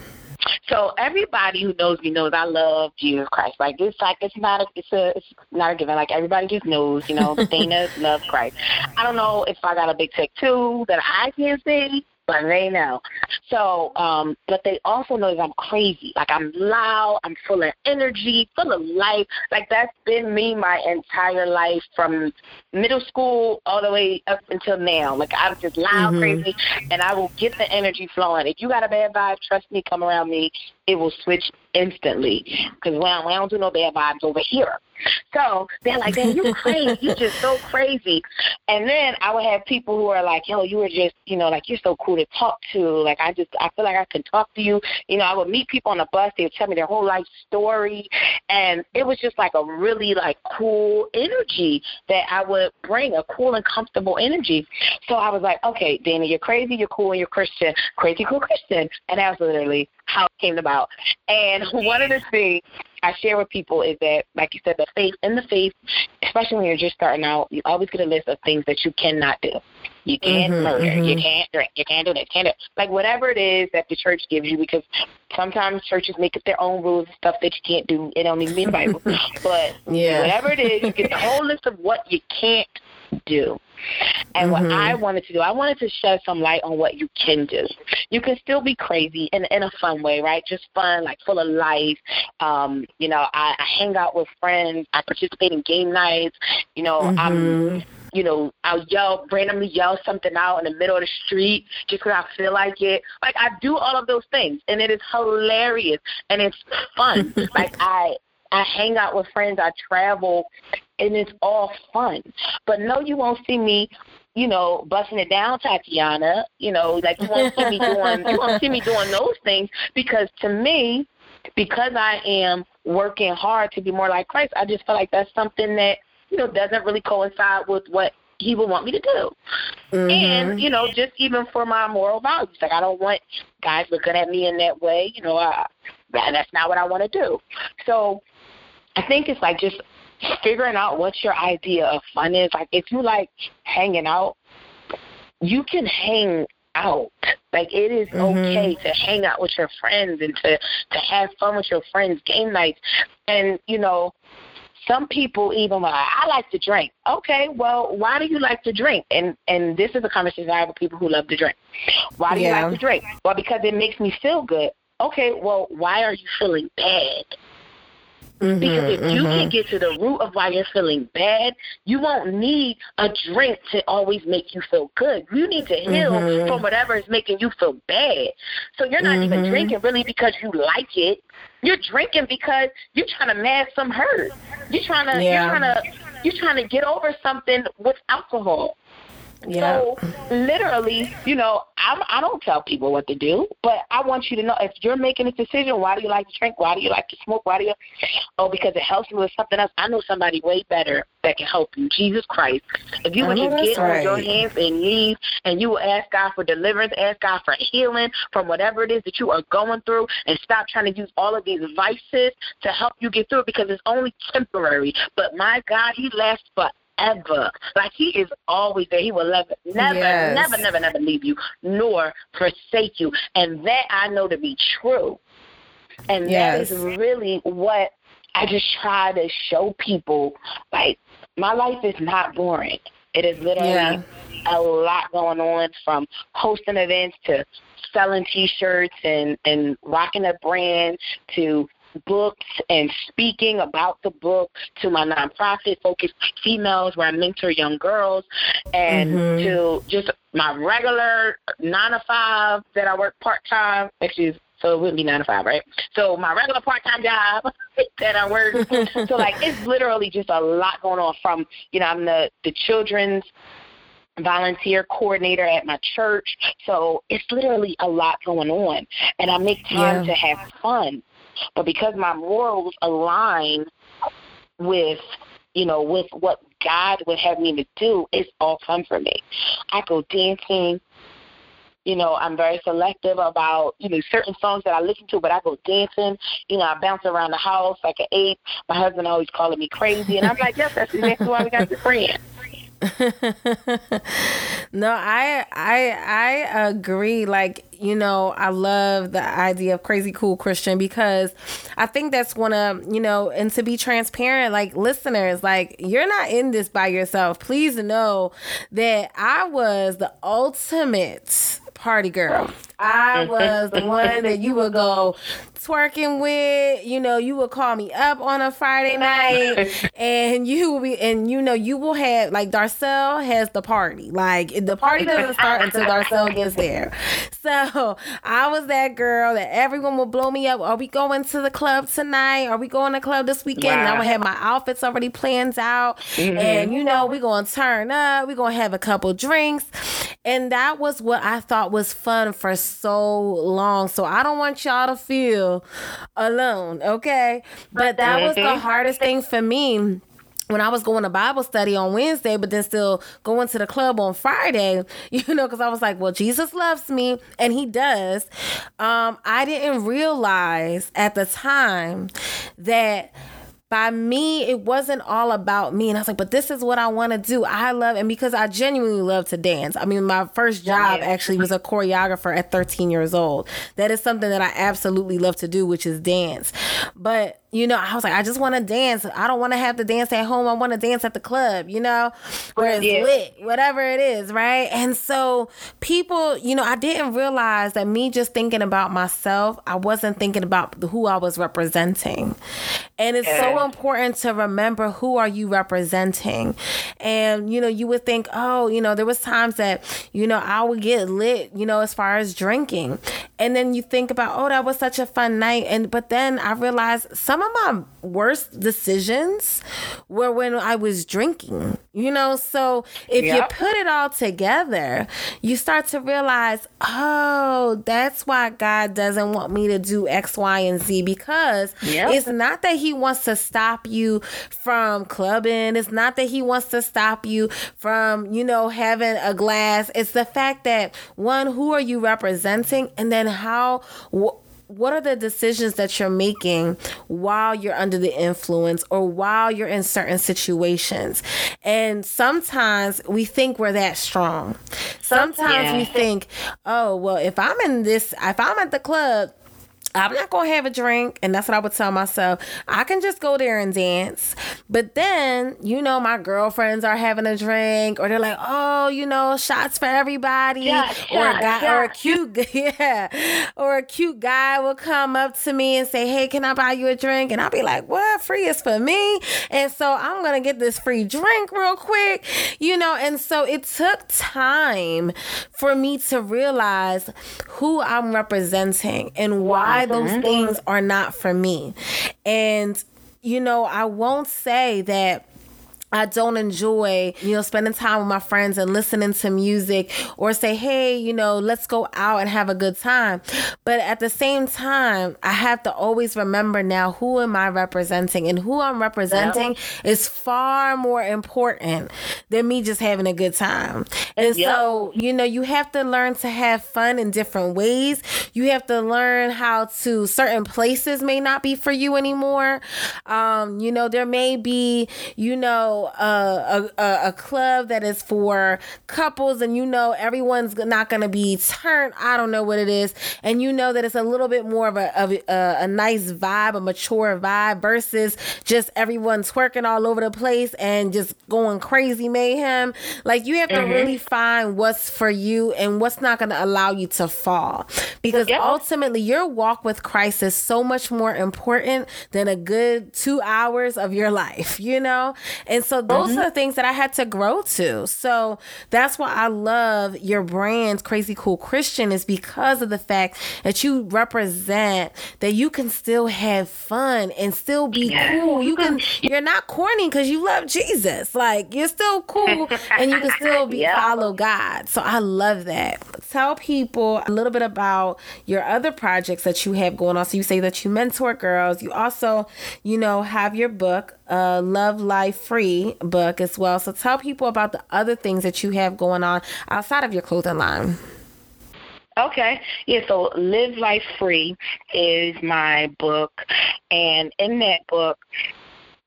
So everybody who knows me knows I love Jesus Christ. Like it's like it's not a it's a it's not a given. Like everybody just knows, you know, Dana loves Christ. I don't know if I got a big tattoo that I can't see, but they know. So, um, but they also know that I'm crazy. Like I'm loud, I'm full of energy, full of life. Like that's been me my entire life from middle school all the way up until now. Like I'm just loud, Mhm. crazy, and I will get the energy flowing. If you got a bad vibe, trust me, come around me, it will switch instantly. Because we don't, don't do no bad vibes over here. So they're like, "Man, you crazy? you just so crazy." And then I would have people who are like, "Yo, you were just, you know, like you're so cool to talk to. Like I just, I feel like I can talk to you." You know, I would meet people on the bus. They would tell me their whole life story, and it was just like a really like cool energy that I would bring, a cool and comfortable energy. So I was like, "Okay, Dana, you're crazy, you're cool, and you're Christian. Crazy, cool Christian." And that was literally how it came about. And one of the things I share with people is that, like you said, the faith in the faith, especially when you're just starting out, you always get a list of things that you cannot do. You can't Mhm, murder. You mhm. can't drink. You can't do this. Can't do like whatever it is that the church gives you. Because sometimes churches make up their own rules and stuff that you can't do. It don't even be in the Bible. but Yeah. whatever it is, you get the whole list of what you can't do. And what Mhm. I wanted to do, I wanted to shed some light on what you can do. You can still be crazy in in a fun way, right? Just fun, like full of life. Um, you know, I, I hang out with friends. I participate in game nights. You know, I'm Mhm. you know, I'll yell, randomly yell something out in the middle of the street just because I feel like it. Like, I do all of those things, and it is hilarious, and it's fun. like, I I hang out with friends, I travel, and it's all fun. But no, you won't see me, you know, busting it down, Tatiana. You know, like you won't see me doing you won't see me doing those things because to me, because I am working hard to be more like Christ, I just feel like that's something that you know doesn't really coincide with what He would want me to do. Mhm. And you know, just even for my moral values, like I don't want guys looking at me in that way. You know, I, that's not what I want to do. So I think it's like just figuring out what your idea of fun is. Like if you like hanging out, you can hang out. Like it is Mhm. okay to hang out with your friends and to to have fun with your friends game nights. And you know, some people even like I like to drink. Okay, well, why do you like to drink? And and this is a conversation I have with people who love to drink. Why do Yeah. you like to drink? Well, because it makes me feel good. Okay, well, why are you feeling bad? Mm-hmm, because if mm-hmm. you can get to the root of why you're feeling bad, you won't need a drink to always make you feel good. You need to heal mm-hmm. from whatever is making you feel bad. So you're not even mm-hmm. drinking really because you like it. You're drinking because you're trying to mask some hurt. You're trying to yeah. you're trying to you're trying to get over something with alcohol. Yeah. So literally, you know, I'm, I don't tell people what to do, but I want you to know if you're making a decision, why do you like to drink? Why do you like to smoke? Why do you? Oh, because it helps me with something else. I know somebody way better that can help you. Jesus Christ. If you would just get right. on your hands and knees and you will ask God for deliverance, ask God for healing from whatever it is that you are going through, and stop trying to use all of these vices to help you get through it because it's only temporary. But my God, He lasts forever ever. Like he is always there. He will never, never, yes. never, never, never leave you nor forsake you. And that I know to be true. And yes. that is really what I just try to show people. Like my life is not boring. It is literally yeah. a lot going on from hosting events to selling t-shirts and and rocking a brand to books and speaking about the book to my nonprofit focused females where I mentor young girls and mm-hmm. to just my regular nine to five that I work part time, actually so it wouldn't be nine to five, right? So my regular part time job that I work. so like it's literally just a lot going on from, you know, I'm the the children's volunteer coordinator at my church. So it's literally a lot going on. And I make time yeah. to have fun. But because my morals align with you know, with what God would have me to do, it's all fun for me. I go dancing. You know, I'm very selective about, you know, certain songs that I listen to, but I go dancing. You know, I bounce around the house like an ape. My husband always calling me crazy. And I'm like, yes, that's exactly why we got the friends. no, I I I agree. Like you know, I love the idea of crazy cool Christian because I think that's one of you know, and to be transparent, like listeners, like you're not in this by yourself. Please know that I was the ultimate party girl. I was the one that you would go twerking with. You know, you would call me up on a Friday night, and you will be, and you know, you will have like Darcel has the party. Like the party doesn't start until Darcel gets there. So I was that girl that everyone would blow me up. Are we going to the club tonight? Are we going to the club this weekend? Wow. And I would have my outfits already planned out, mm-hmm. and you know, we're gonna turn up. We're gonna have a couple drinks, and that was what I thought was fun for so long. So I don't want y'all to feel alone, okay? But that was the hardest thing for me when I was going to Bible study on Wednesday, but then still going to the club on Friday, you know, because I was like, well, Jesus loves me, and He does. Um, I didn't realize at the time that by me, it wasn't all about me. And I was like, but this is what I want to do. I love, and because I genuinely love to dance. I mean, my first job actually was a choreographer at 13 years old. That is something that I absolutely love to do, which is dance. But you know, I was like, I just want to dance. I don't want to have to dance at home. I want to dance at the club, you know, where it's yeah. lit, whatever it is, right? And so people, you know, I didn't realize that me just thinking about myself, I wasn't thinking about who I was representing. And it's yeah. so important to remember who are you representing. And, you know, you would think, oh, you know, there was times that, you know, I would get lit, you know, as far as drinking. And then you think about, oh, that was such a fun night. And, but then I realized some some of my worst decisions were when I was drinking, you know? So if yep. you put it all together, you start to realize, oh, that's why God doesn't want me to do X, Y, and Z because yep. it's not that He wants to stop you from clubbing. It's not that He wants to stop you from, you know, having a glass. It's the fact that one, who are you representing? And then how, wh- what are the decisions that you're making while you're under the influence or while you're in certain situations? And sometimes we think we're that strong. Sometimes yeah. we think, oh, well, if I'm in this, if I'm at the club, I'm not going to have a drink. And that's what I would tell myself. I can just go there and dance. But then, you know, my girlfriends are having a drink or they're like, oh, you know, shots for everybody. Yeah, or a guy or a cute yeah. Or a cute guy will come up to me and say, Hey, can I buy you a drink? And I'll be like, What? Free is for me. And so I'm gonna get this free drink real quick. You know, and so it took time for me to realize who I'm representing and why those mm-hmm. things are not for me. And you know, I won't say that I don't enjoy, you know, spending time with my friends and listening to music or say, hey, you know, let's go out and have a good time. But at the same time, I have to always remember now who am I representing and who I'm representing is far more important than me just having a good time. And Yep. so, you know, you have to learn to have fun in different ways. You have to learn how to, certain places may not be for you anymore. Um, you know, there may be, you know, a, a, a club that is for couples and you know everyone's not going to be turned. I don't know what it is. And you know that it's a little bit more of a, of a, a nice vibe, a mature vibe versus just everyone twerking all over the place and just going crazy mayhem. Like you have to mm-hmm. really find what's for you and what's not going to allow you to fall. Because Yeah. ultimately, your walk with Christ is so much more important than a good two hours of your life, you know? And so those mm-hmm. are the things that I had to grow to. So that's why I love your brand, Crazy Cool Christian, is because of the fact that you represent that you can still have fun and still be Yeah. cool. You can, you're not corny because you love Jesus. Like you're still cool and you can still be Yeah. follow God. So I love that. Tell people a little bit about your other projects that you have going on. So you say that you mentor girls. You also, you know, have your book, uh, Love Life Free book as well. So tell people about the other things that you have going on outside of your clothing line. Okay. Yeah, so Live Life Free is my book. And in that book,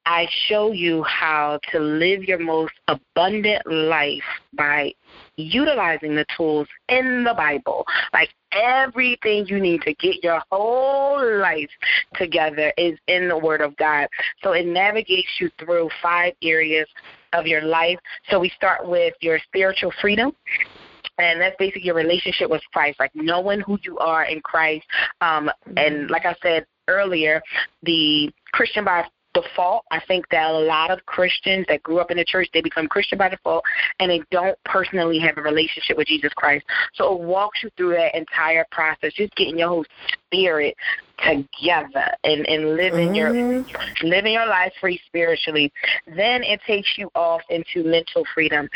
I show you how to live your most abundant life by utilizing the tools in the Bible. Like everything you need to get your whole life together is in the Word of God. So it navigates you through five areas of your life. So we start with your spiritual freedom and that's basically your relationship with Christ, like knowing who you are in Christ. Um, and like I said earlier, the Christian by default, I think that a lot of Christians that grew up in the church, they become Christian by default, and they don't personally have a relationship with Jesus Christ. So it walks you through that entire process, just getting your whole spirit together and, and living your mm-hmm. living your life free spiritually. Then it takes you off into mental freedom.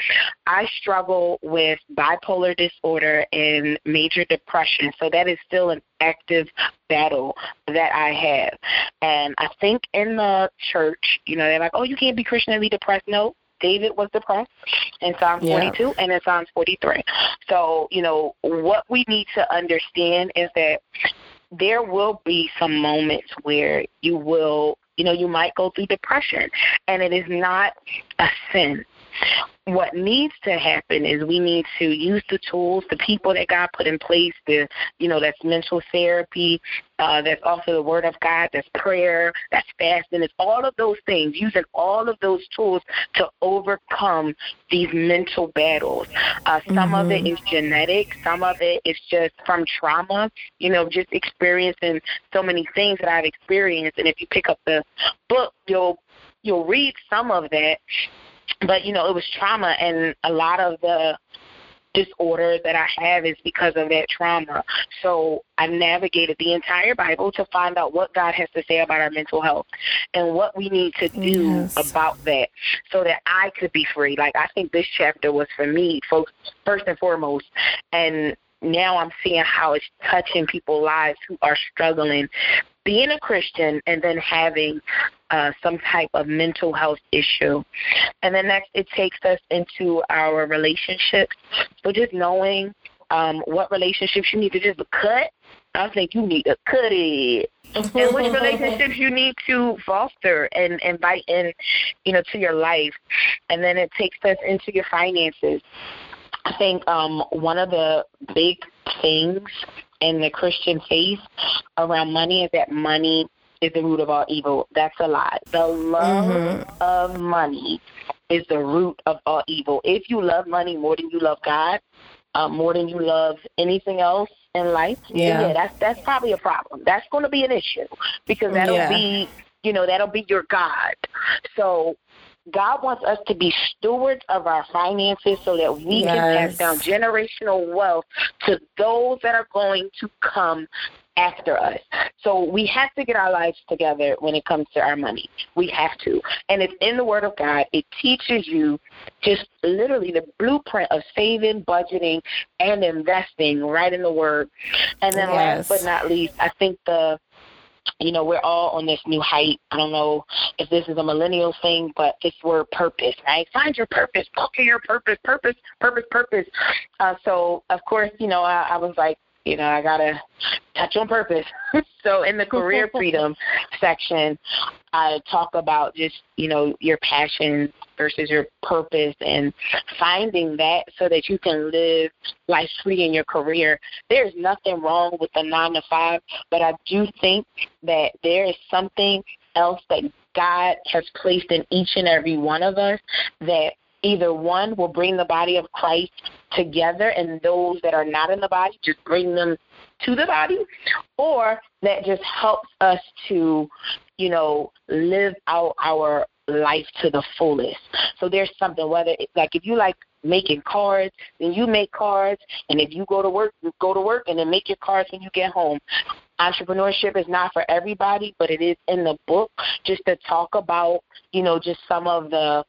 I struggle with bipolar disorder and major depression, so that is still an active battle that I have. And I think in the church, you know, they're like, oh, you can't be Christian and be depressed. No, David was depressed in Psalm Yeah. 42 and in Psalms 43. So, you know, what we need to understand is that there will be some moments where you will, you know, you might go through depression, and it is not a sin. What needs to happen is we need to use the tools, the people that God put in place, the, you know, that's mental therapy, uh, that's also the Word of God, that's prayer, that's fasting, it's all of those things, using all of those tools to overcome these mental battles. Uh, some of it is genetic, some of it is just from trauma, you know, just experiencing so many things that I've experienced. And if you pick up the book, you'll you'll read some of that. But you know, it was trauma, and a lot of the disorder that I have is because of that trauma. So I navigated the entire Bible to find out what God has to say about our mental health and what we need to do Yes. about that so that I could be free. Like I think this chapter was for me, folks, first and foremost. And now I'm seeing how it's touching people's lives who are struggling being a Christian and then having uh, some type of mental health issue. And then next, it takes us into our relationships. So just knowing um, what relationships you need to just cut. I think you need to cut it. and which relationships you need to foster and invite in, you know, to your life. And then it takes us into your finances. I think um, one of the big things in the Christian faith around money is that money is the root of all evil. That's a lie. The love mm-hmm. of money is the root of all evil. If you love money more than you love God, uh, more than you love anything else in life, yeah, yeah that's that's probably a problem. That's going to be an issue because that'll yeah. be you know that'll be your God. So God wants us to be stewards of our finances so that we yes. can pass down generational wealth to those that are going to come after us. So we have to get our lives together when it comes to our money. We have to. And it's in the Word of God. It teaches you just literally the blueprint of saving, budgeting, and investing right in the Word. And then yes. last but not least, I think the you know, we're all on this new height. I don't know if this is a millennial thing, but this word purpose, right? Find your purpose, look at your purpose, purpose, purpose, purpose. Uh, so, of course, you know, I, I was like, you know, I gotta touch on purpose. so in the career freedom section, I talk about just you know your passion versus your purpose and finding that so that you can live life free in your career. There's nothing wrong with the nine to five, but I do think that there is something else that God has placed in each and every one of us that either one will bring the body of Christ together and those that are not in the body just bring them to the body or that just helps us to you know live out our life to the fullest. So there's something whether it's like if you like making cards then you make cards and if you go to work you go to work and then make your cards when you get home. Entrepreneurship is not for everybody but it is in the book just to talk about you know just some of the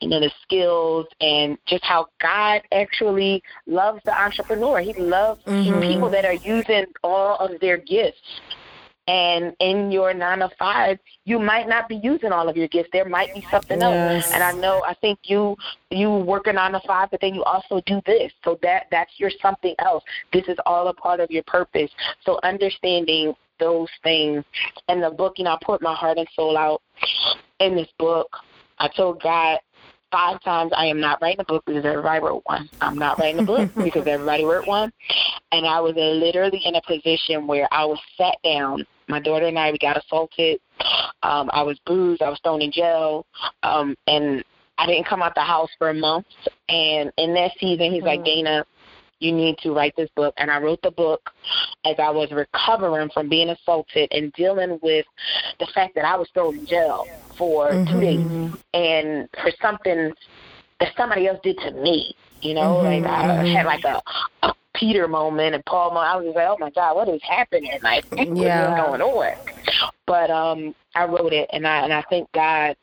you know, the skills and just how God actually loves the entrepreneur. He loves mm-hmm. people that are using all of their gifts. And in your nine to five, you might not be using all of your gifts. There might be something yes. else. And I know, I think you you work a nine to five, but then you also do this. So that that's your something else. This is all a part of your purpose. So understanding those things. And the book, you know, I put my heart and soul out in this book. I told God five times I am not writing a book because everybody wrote one. I'm not writing a book because everybody wrote one. And I was literally in a position where I was sat down. My daughter and I, we got assaulted. Um, I was bruised. I was thrown in jail. Um, and I didn't come out the house for a month. And in that season, he's mm-hmm. like, Dana, you need to write this book. And I wrote the book as I was recovering from being assaulted and dealing with the fact that I was still in jail for mm-hmm. two days and for something that somebody else did to me. You know, mm-hmm. like I had like a, a Peter moment and Paul moment. I was just like, oh my God, what is happening? Like, yeah. what's going on? But um, I wrote it, and I and I thank God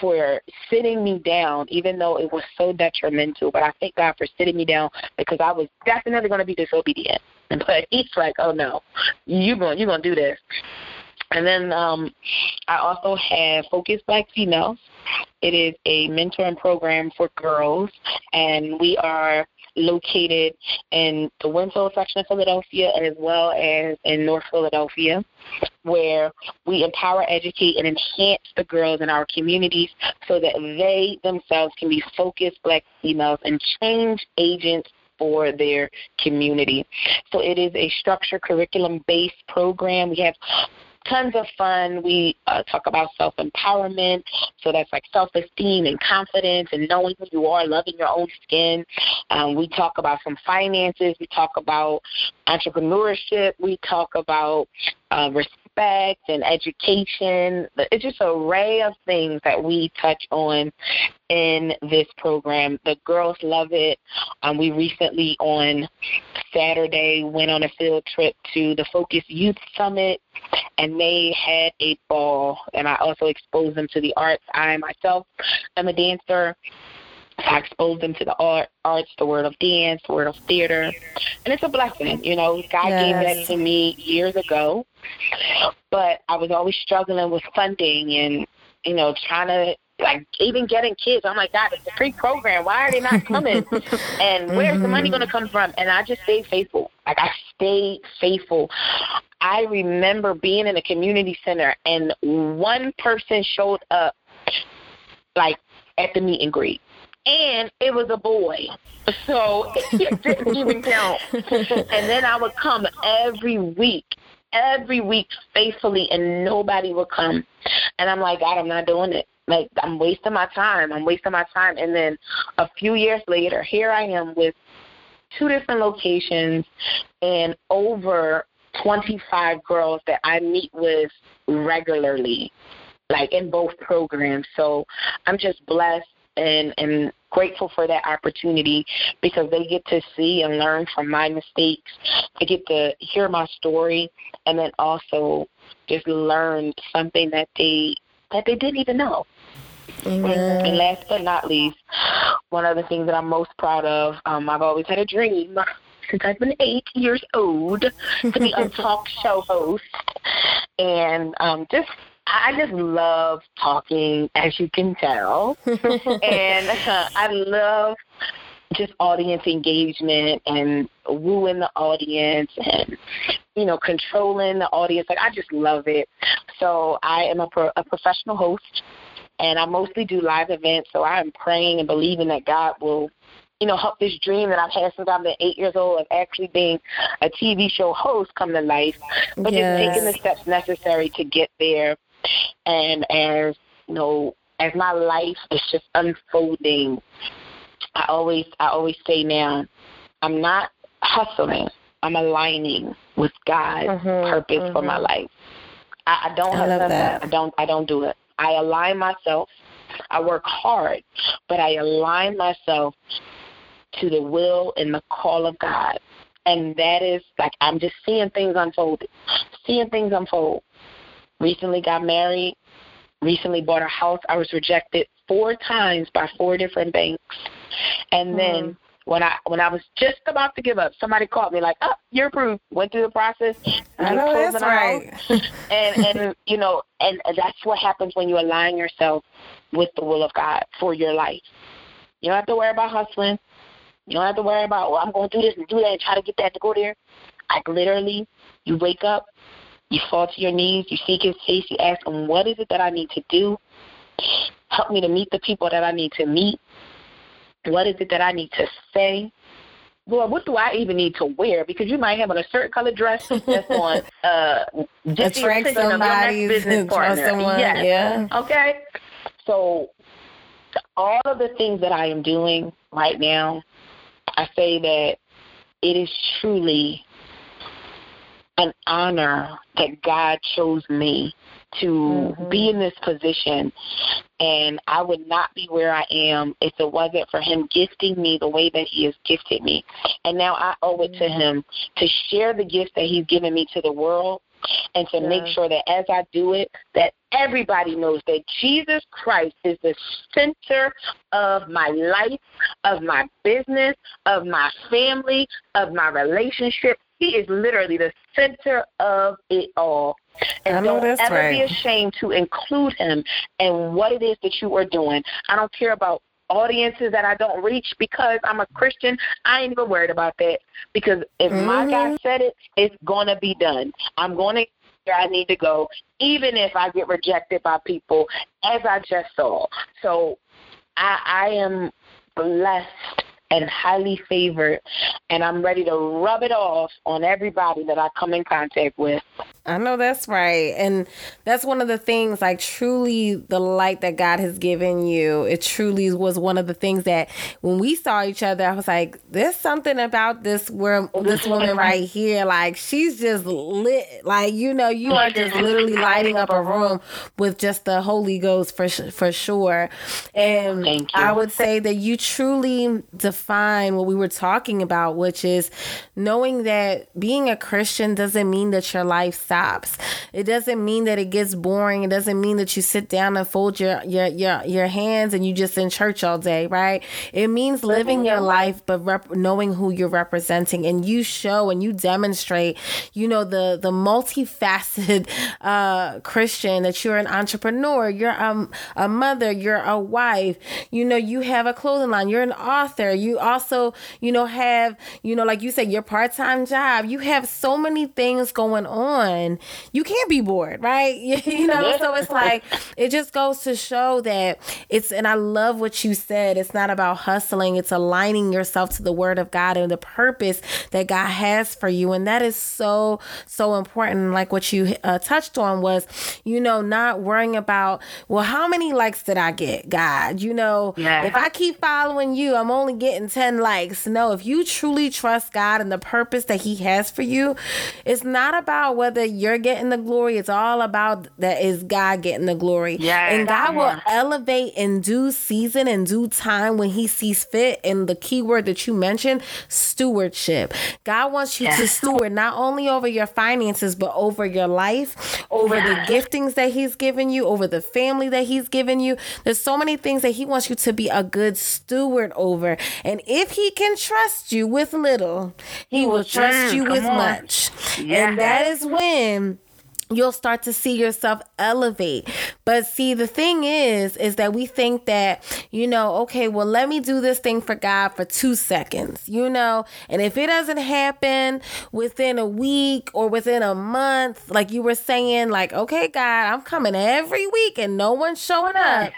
for sitting me down, even though it was so detrimental. But I thank God for sitting me down because I was definitely going to be disobedient. But He's like, oh no, you going you're gonna do this. And then um, I also have Focused Black Females. It is a mentoring program for girls, and we are located in the Winslow section of Philadelphia as well as in North Philadelphia, where we empower, educate, and enhance the girls in our communities so that they themselves can be focused black females and change agents for their community. So it is a structured curriculum based program. We have tons of fun. We uh, talk about self empowerment. So that's like self esteem and confidence and knowing who you are, loving your own skin. Um, we talk about some finances. We talk about entrepreneurship. We talk about uh, and education. It's just an array of things that we touch on in this program. The girls love it. Um, we recently on Saturday went on a field trip to the Focus Youth Summit and they had a ball and I also exposed them to the arts. I myself am a dancer. I exposed them to the art, arts, the world of dance, the word of theater, and it's a blessing. You know, God yes. gave that to me years ago, but I was always struggling with funding and you know trying to like even getting kids. I'm like, God, it's a free program. Why are they not coming? and where's mm-hmm. the money going to come from? And I just stayed faithful. Like I stayed faithful. I remember being in a community center and one person showed up, like at the meet and greet and it was a boy. So it didn't even count. And then I would come every week, every week faithfully, and nobody would come. And I'm like, God, I'm not doing it. Like, I'm wasting my time. I'm wasting my time. And then a few years later, here I am with two different locations and over 25 girls that I meet with regularly, like in both programs. So I'm just blessed and and grateful for that opportunity because they get to see and learn from my mistakes. They get to hear my story and then also just learn something that they that they didn't even know. Amen. And last but not least, one of the things that I'm most proud of, um, I've always had a dream since I've been eight years old to be a talk show host. And um, just I just love talking, as you can tell, and uh, I love just audience engagement and wooing the audience and you know controlling the audience. Like I just love it. So I am a, pro- a professional host, and I mostly do live events. So I am praying and believing that God will you know, help this dream that I've had since I've been eight years old of actually being a TV show host come to life, but yes. just taking the steps necessary to get there. And as you know, as my life is just unfolding, I always I always say now, I'm not hustling. I'm aligning with God's mm-hmm, purpose mm-hmm. for my mm-hmm. life. I, I don't I hustle. That. I don't I don't do it. I align myself. I work hard, but I align myself to the will and the call of God. And that is like I'm just seeing things unfold, seeing things unfold. Recently got married, recently bought a house. I was rejected four times by four different banks. And mm. then when I when I was just about to give up, somebody called me like, "Oh, you're approved." Went through the process. I know that's right. and and you know, and that's what happens when you align yourself with the will of God for your life. You don't have to worry about hustling. You don't have to worry about, well, I'm going to do this and do that and try to get that to go there. Like literally, you wake up, you fall to your knees, you seek His face, you ask Him, what is it that I need to do? Help me to meet the people that I need to meet. What is it that I need to say? Lord, what do I even need to wear? Because you might have on a certain color dress that's on uh just Attract somebody business partner. Someone, yes. Yeah. Okay. So all of the things that I am doing right now I say that it is truly an honor that God chose me to mm-hmm. be in this position and I would not be where I am if it wasn't for him gifting me the way that he has gifted me. And now I owe it to mm-hmm. him to share the gift that he's given me to the world and to yeah. make sure that as I do it, that everybody knows that Jesus Christ is the center of my life, of my business, of my family, of my relationship. He is literally the center of it all. And don't ever right. be ashamed to include him in what it is that you are doing. I don't care about audiences that I don't reach because I'm a Christian, I ain't even worried about that. Because if mm-hmm. my God said it, it's gonna be done. I'm gonna where I need to go, even if I get rejected by people, as I just saw. So I I am blessed and highly favored, and I'm ready to rub it off on everybody that I come in contact with. I know that's right. And that's one of the things, like, truly the light that God has given you. It truly was one of the things that when we saw each other, I was like, there's something about this where this woman right here, like, she's just lit. Like, you know, you are just literally lighting up a room with just the Holy Ghost for, for sure. And I would say that you truly define what we were talking about, which is knowing that being a Christian doesn't mean that your life stops. It doesn't mean that it gets boring. It doesn't mean that you sit down and fold your your your, your hands and you just in church all day, right? It means living your life but rep- knowing who you're representing and you show and you demonstrate, you know, the the multifaceted uh Christian that you're an entrepreneur, you're um, a mother, you're a wife, you know, you have a clothing line, you're an author, You also, you know, have, you know, like you said, your part time job. You have so many things going on. You can't be bored, right? you know, so it's like, it just goes to show that it's, and I love what you said. It's not about hustling, it's aligning yourself to the word of God and the purpose that God has for you. And that is so, so important. Like what you uh, touched on was, you know, not worrying about, well, how many likes did I get, God? You know, yeah. if I keep following you, I'm only getting 10 likes. No, if you truly trust God and the purpose that He has for you, it's not about whether you're getting the glory. It's all about that is God getting the glory. Yeah. And God will elevate in due season and due time when He sees fit. And the key word that you mentioned, stewardship. God wants you yes. to steward not only over your finances, but over your life, over the giftings that He's given you, over the family that He's given you. There's so many things that He wants you to be a good steward over. And if He can trust you with little, He will trust you with on. much. Yeah. And that is when you'll start to see yourself elevate. But see, the thing is, is that we think that, you know, okay, well, let me do this thing for God for two seconds, you know, and if it doesn't happen within a week or within a month, like you were saying, like, okay, God, I'm coming every week and no one's showing up.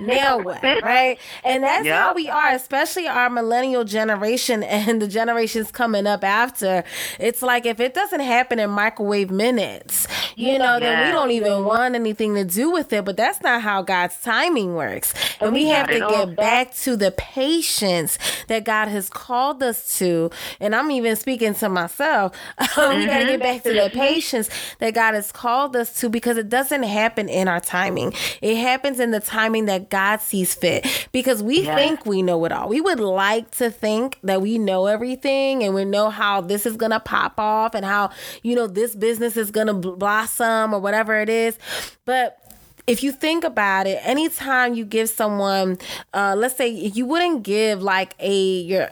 now what? Right? And that's yep. how we are, especially our millennial generation and the generations coming up after. It's like if it doesn't happen in microwave minutes, you know, then we don't even want anything to do with it. But that's not how God's timing works. And we have to get back to the patience that God has called us to. And I'm even speaking to myself. we got to get back to the patience that God has called us to because it doesn't happen in our timing. It happens in the timing that God sees fit because we yeah. think we know it all. We would like to think that we know everything and we know how this is going to pop off and how, you know, this business is going to blossom awesome or whatever it is. But if you think about it, anytime you give someone, uh, let's say you wouldn't give like a your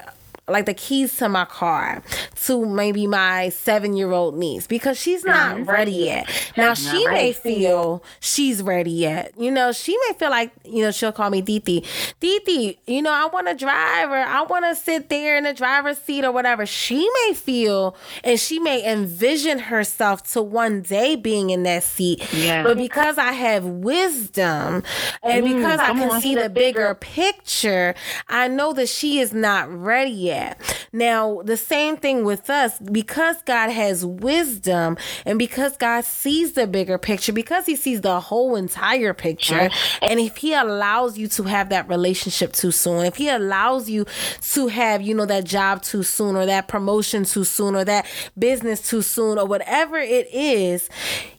like the keys to my car to maybe my seven year old niece because she's not mm-hmm. ready yet. Now she may feel she's ready yet. You know, she may feel like, you know, she'll call me Diti. Diti, you know, I want to drive or I want to sit there in the driver's seat or whatever. She may feel and she may envision herself to one day being in that seat. Yeah. But because I have wisdom and mm, because I can see the bigger picture, I know that she is not ready yet at. Now, the same thing with us, because God has wisdom and because God sees the bigger picture, because He sees the whole entire picture, and if He allows you to have that relationship too soon, if He allows you to have, you know, that job too soon, or that promotion too soon, or that business too soon, or whatever it is,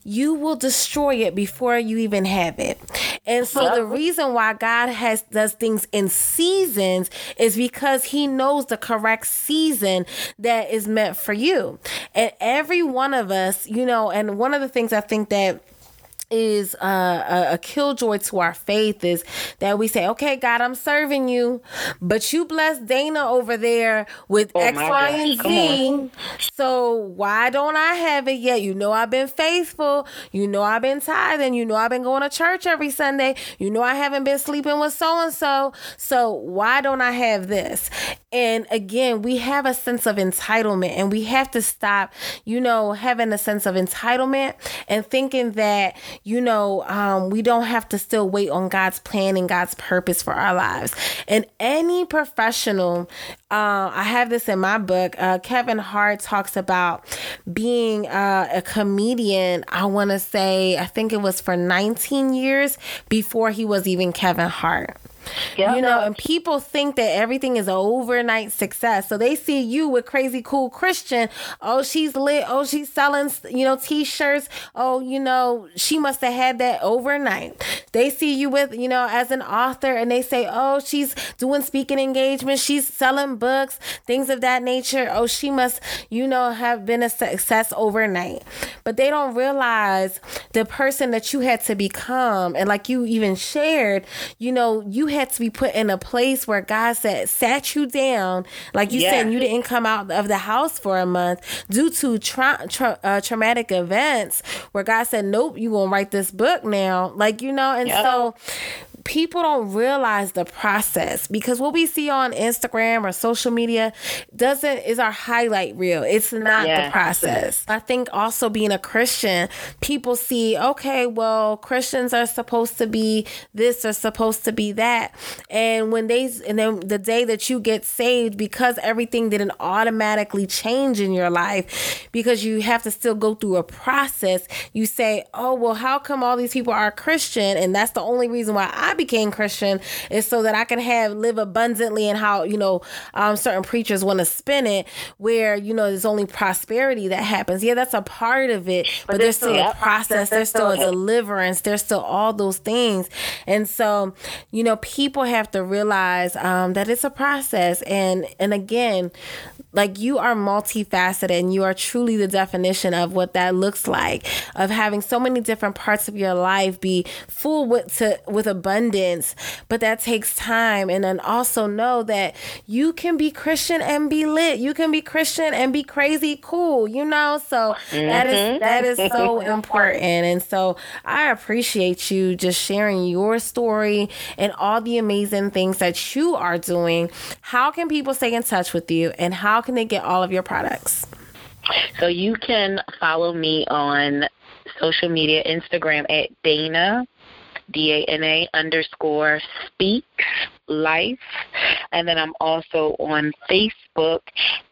you will destroy it before you even have it. And so the reason why God has does things in seasons is because he knows the correct season that is meant for you. And every one of us, you know, and one of the things I think that is uh, a, a killjoy to our faith is that we say, okay, God, I'm serving you, but you bless Dana over there with oh X, Y, and Z. So why don't I have it yet? You know, I've been faithful. You know, I've been tithing. You know, I've been going to church every Sunday. You know, I haven't been sleeping with so and so. So why don't I have this? And again, we have a sense of entitlement and we have to stop, you know, having a sense of entitlement and thinking that, you know, um, we don't have to still wait on God's plan and God's purpose for our lives. And any professional, uh, I have this in my book. Uh, Kevin Hart talks about being uh, a comedian. I want to say, I think it was for 19 years before he was even Kevin Hart. Yep. You know, and people think that everything is overnight success. So they see you with crazy cool Christian. Oh, she's lit. Oh, she's selling, you know, t-shirts. Oh, you know, she must have had that overnight. They see you with, you know, as an author and they say, "Oh, she's doing speaking engagements. She's selling books, things of that nature. Oh, she must, you know, have been a success overnight." But they don't realize the person that you had to become and like you even shared, you know, you had to be put in a place where God said, sat you down, like you yeah. said, you didn't come out of the house for a month due to tra- tra- uh, traumatic events, where God said, nope, you gonna write this book now, like you know, and yep. so people don't realize the process because what we see on Instagram or social media doesn't is our highlight reel. It's not yeah. the process. I think also being a Christian, people see, okay, well, Christians are supposed to be this or supposed to be that. And when they and then the day that you get saved because everything didn't automatically change in your life because you have to still go through a process, you say, "Oh, well, how come all these people are Christian and that's the only reason why I became Christian is so that I can have live abundantly and how you know um, certain preachers want to spin it where you know there's only prosperity that happens. Yeah, that's a part of it, but, but there's, still a process. There's still a deliverance. There's still all those things, and so you know people have to realize um, that it's a process. And and again, like you are multifaceted and you are truly the definition of what that looks like of having so many different parts of your life be full with to, with abundance. But that takes time. And then also know that you can be christian and be lit. You can be christian and be crazy cool you know? So mm-hmm. that is mm-hmm. that is so important. And so i appreciate you just sharing your story and all the amazing things that you are doing. How can people stay in touch with you and how can they get all of your products? So you can follow me on social media, Instagram at Dana, D A N A underscore speaks life. And then I'm also on Facebook,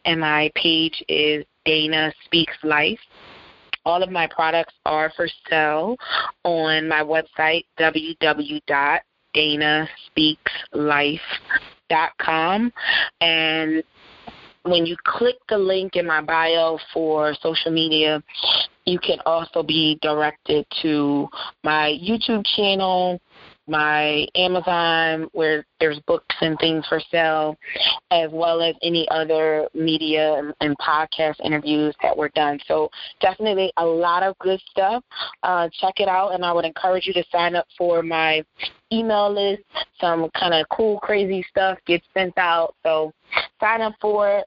and my page is Dana Speaks Life. All of my products are for sale on my website, www.danaspeakslife.com. And when you click the link in my bio for social media, you can also be directed to my YouTube channel, my Amazon, where there's books and things for sale, as well as any other media and, and podcast interviews that were done. So definitely a lot of good stuff. Uh, check it out, and I would encourage you to sign up for my email list. Some kind of cool, crazy stuff gets sent out. So sign up for it.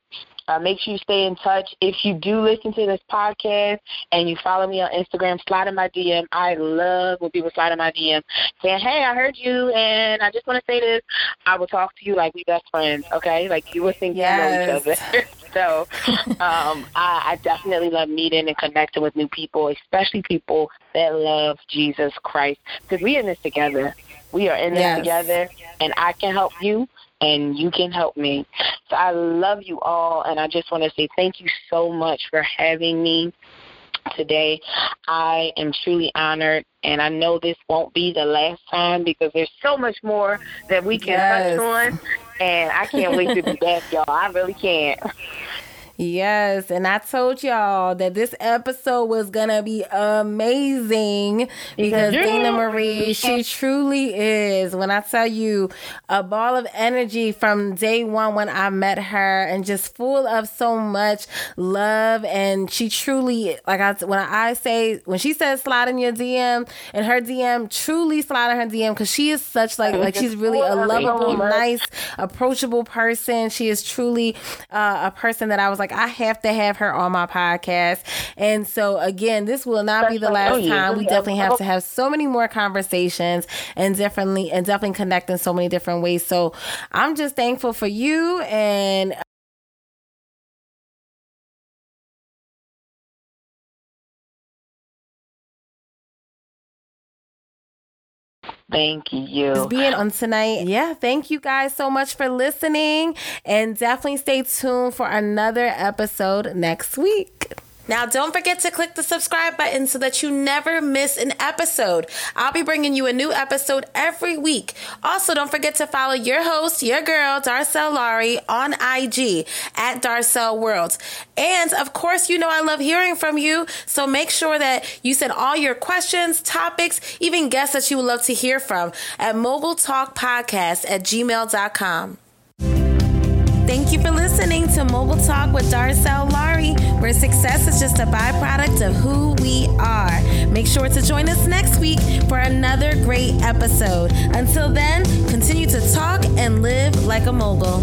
Uh, make sure you stay in touch. If you do listen to this podcast and you follow me on Instagram, slide in my DM. I love when people slide in my DM saying, "Hey, I heard you, and I just want to say this." I will talk to you like we best friends. Okay, like you would think yes. know each other. so um, I, I definitely love meeting and connecting with new people, especially people that love Jesus Christ, because we're in this together. We are in this yes. together, and I can help you, and you can help me. So I love you all, and I just want to say thank you so much for having me today. I am truly honored, and I know this won't be the last time because there's so much more that we can yes. touch on, and I can't wait to be back, y'all. I really can't. Yes, and I told y'all that this episode was gonna be amazing because Dana Marie, she truly is. When I tell you, a ball of energy from day one when I met her, and just full of so much love, and she truly, like I when I say when she says slide in your DM and her DM, truly slide in her DM because she is such like like she's really a lovable, nice, approachable person. She is truly uh, a person that I was like like I have to have her on my podcast. And so again, this will not be the last oh, time. We definitely have to oh. have so many more conversations and definitely and definitely connect in so many different ways. So I'm just thankful for you and Thank you. For being on tonight. Yeah, thank you guys so much for listening. And definitely stay tuned for another episode next week. Now, don't forget to click the subscribe button so that you never miss an episode. I'll be bringing you a new episode every week. Also, don't forget to follow your host, your girl, Darcel Laurie, on IG at Darcel World. And of course, you know I love hearing from you. So make sure that you send all your questions, topics, even guests that you would love to hear from at Mogul Talk Podcast at gmail.com. Thank you for listening to Mogul Talk with Darcel Laurie, where success is just a byproduct of who we are. Make sure to join us next week for another great episode. Until then, continue to talk and live like a mogul.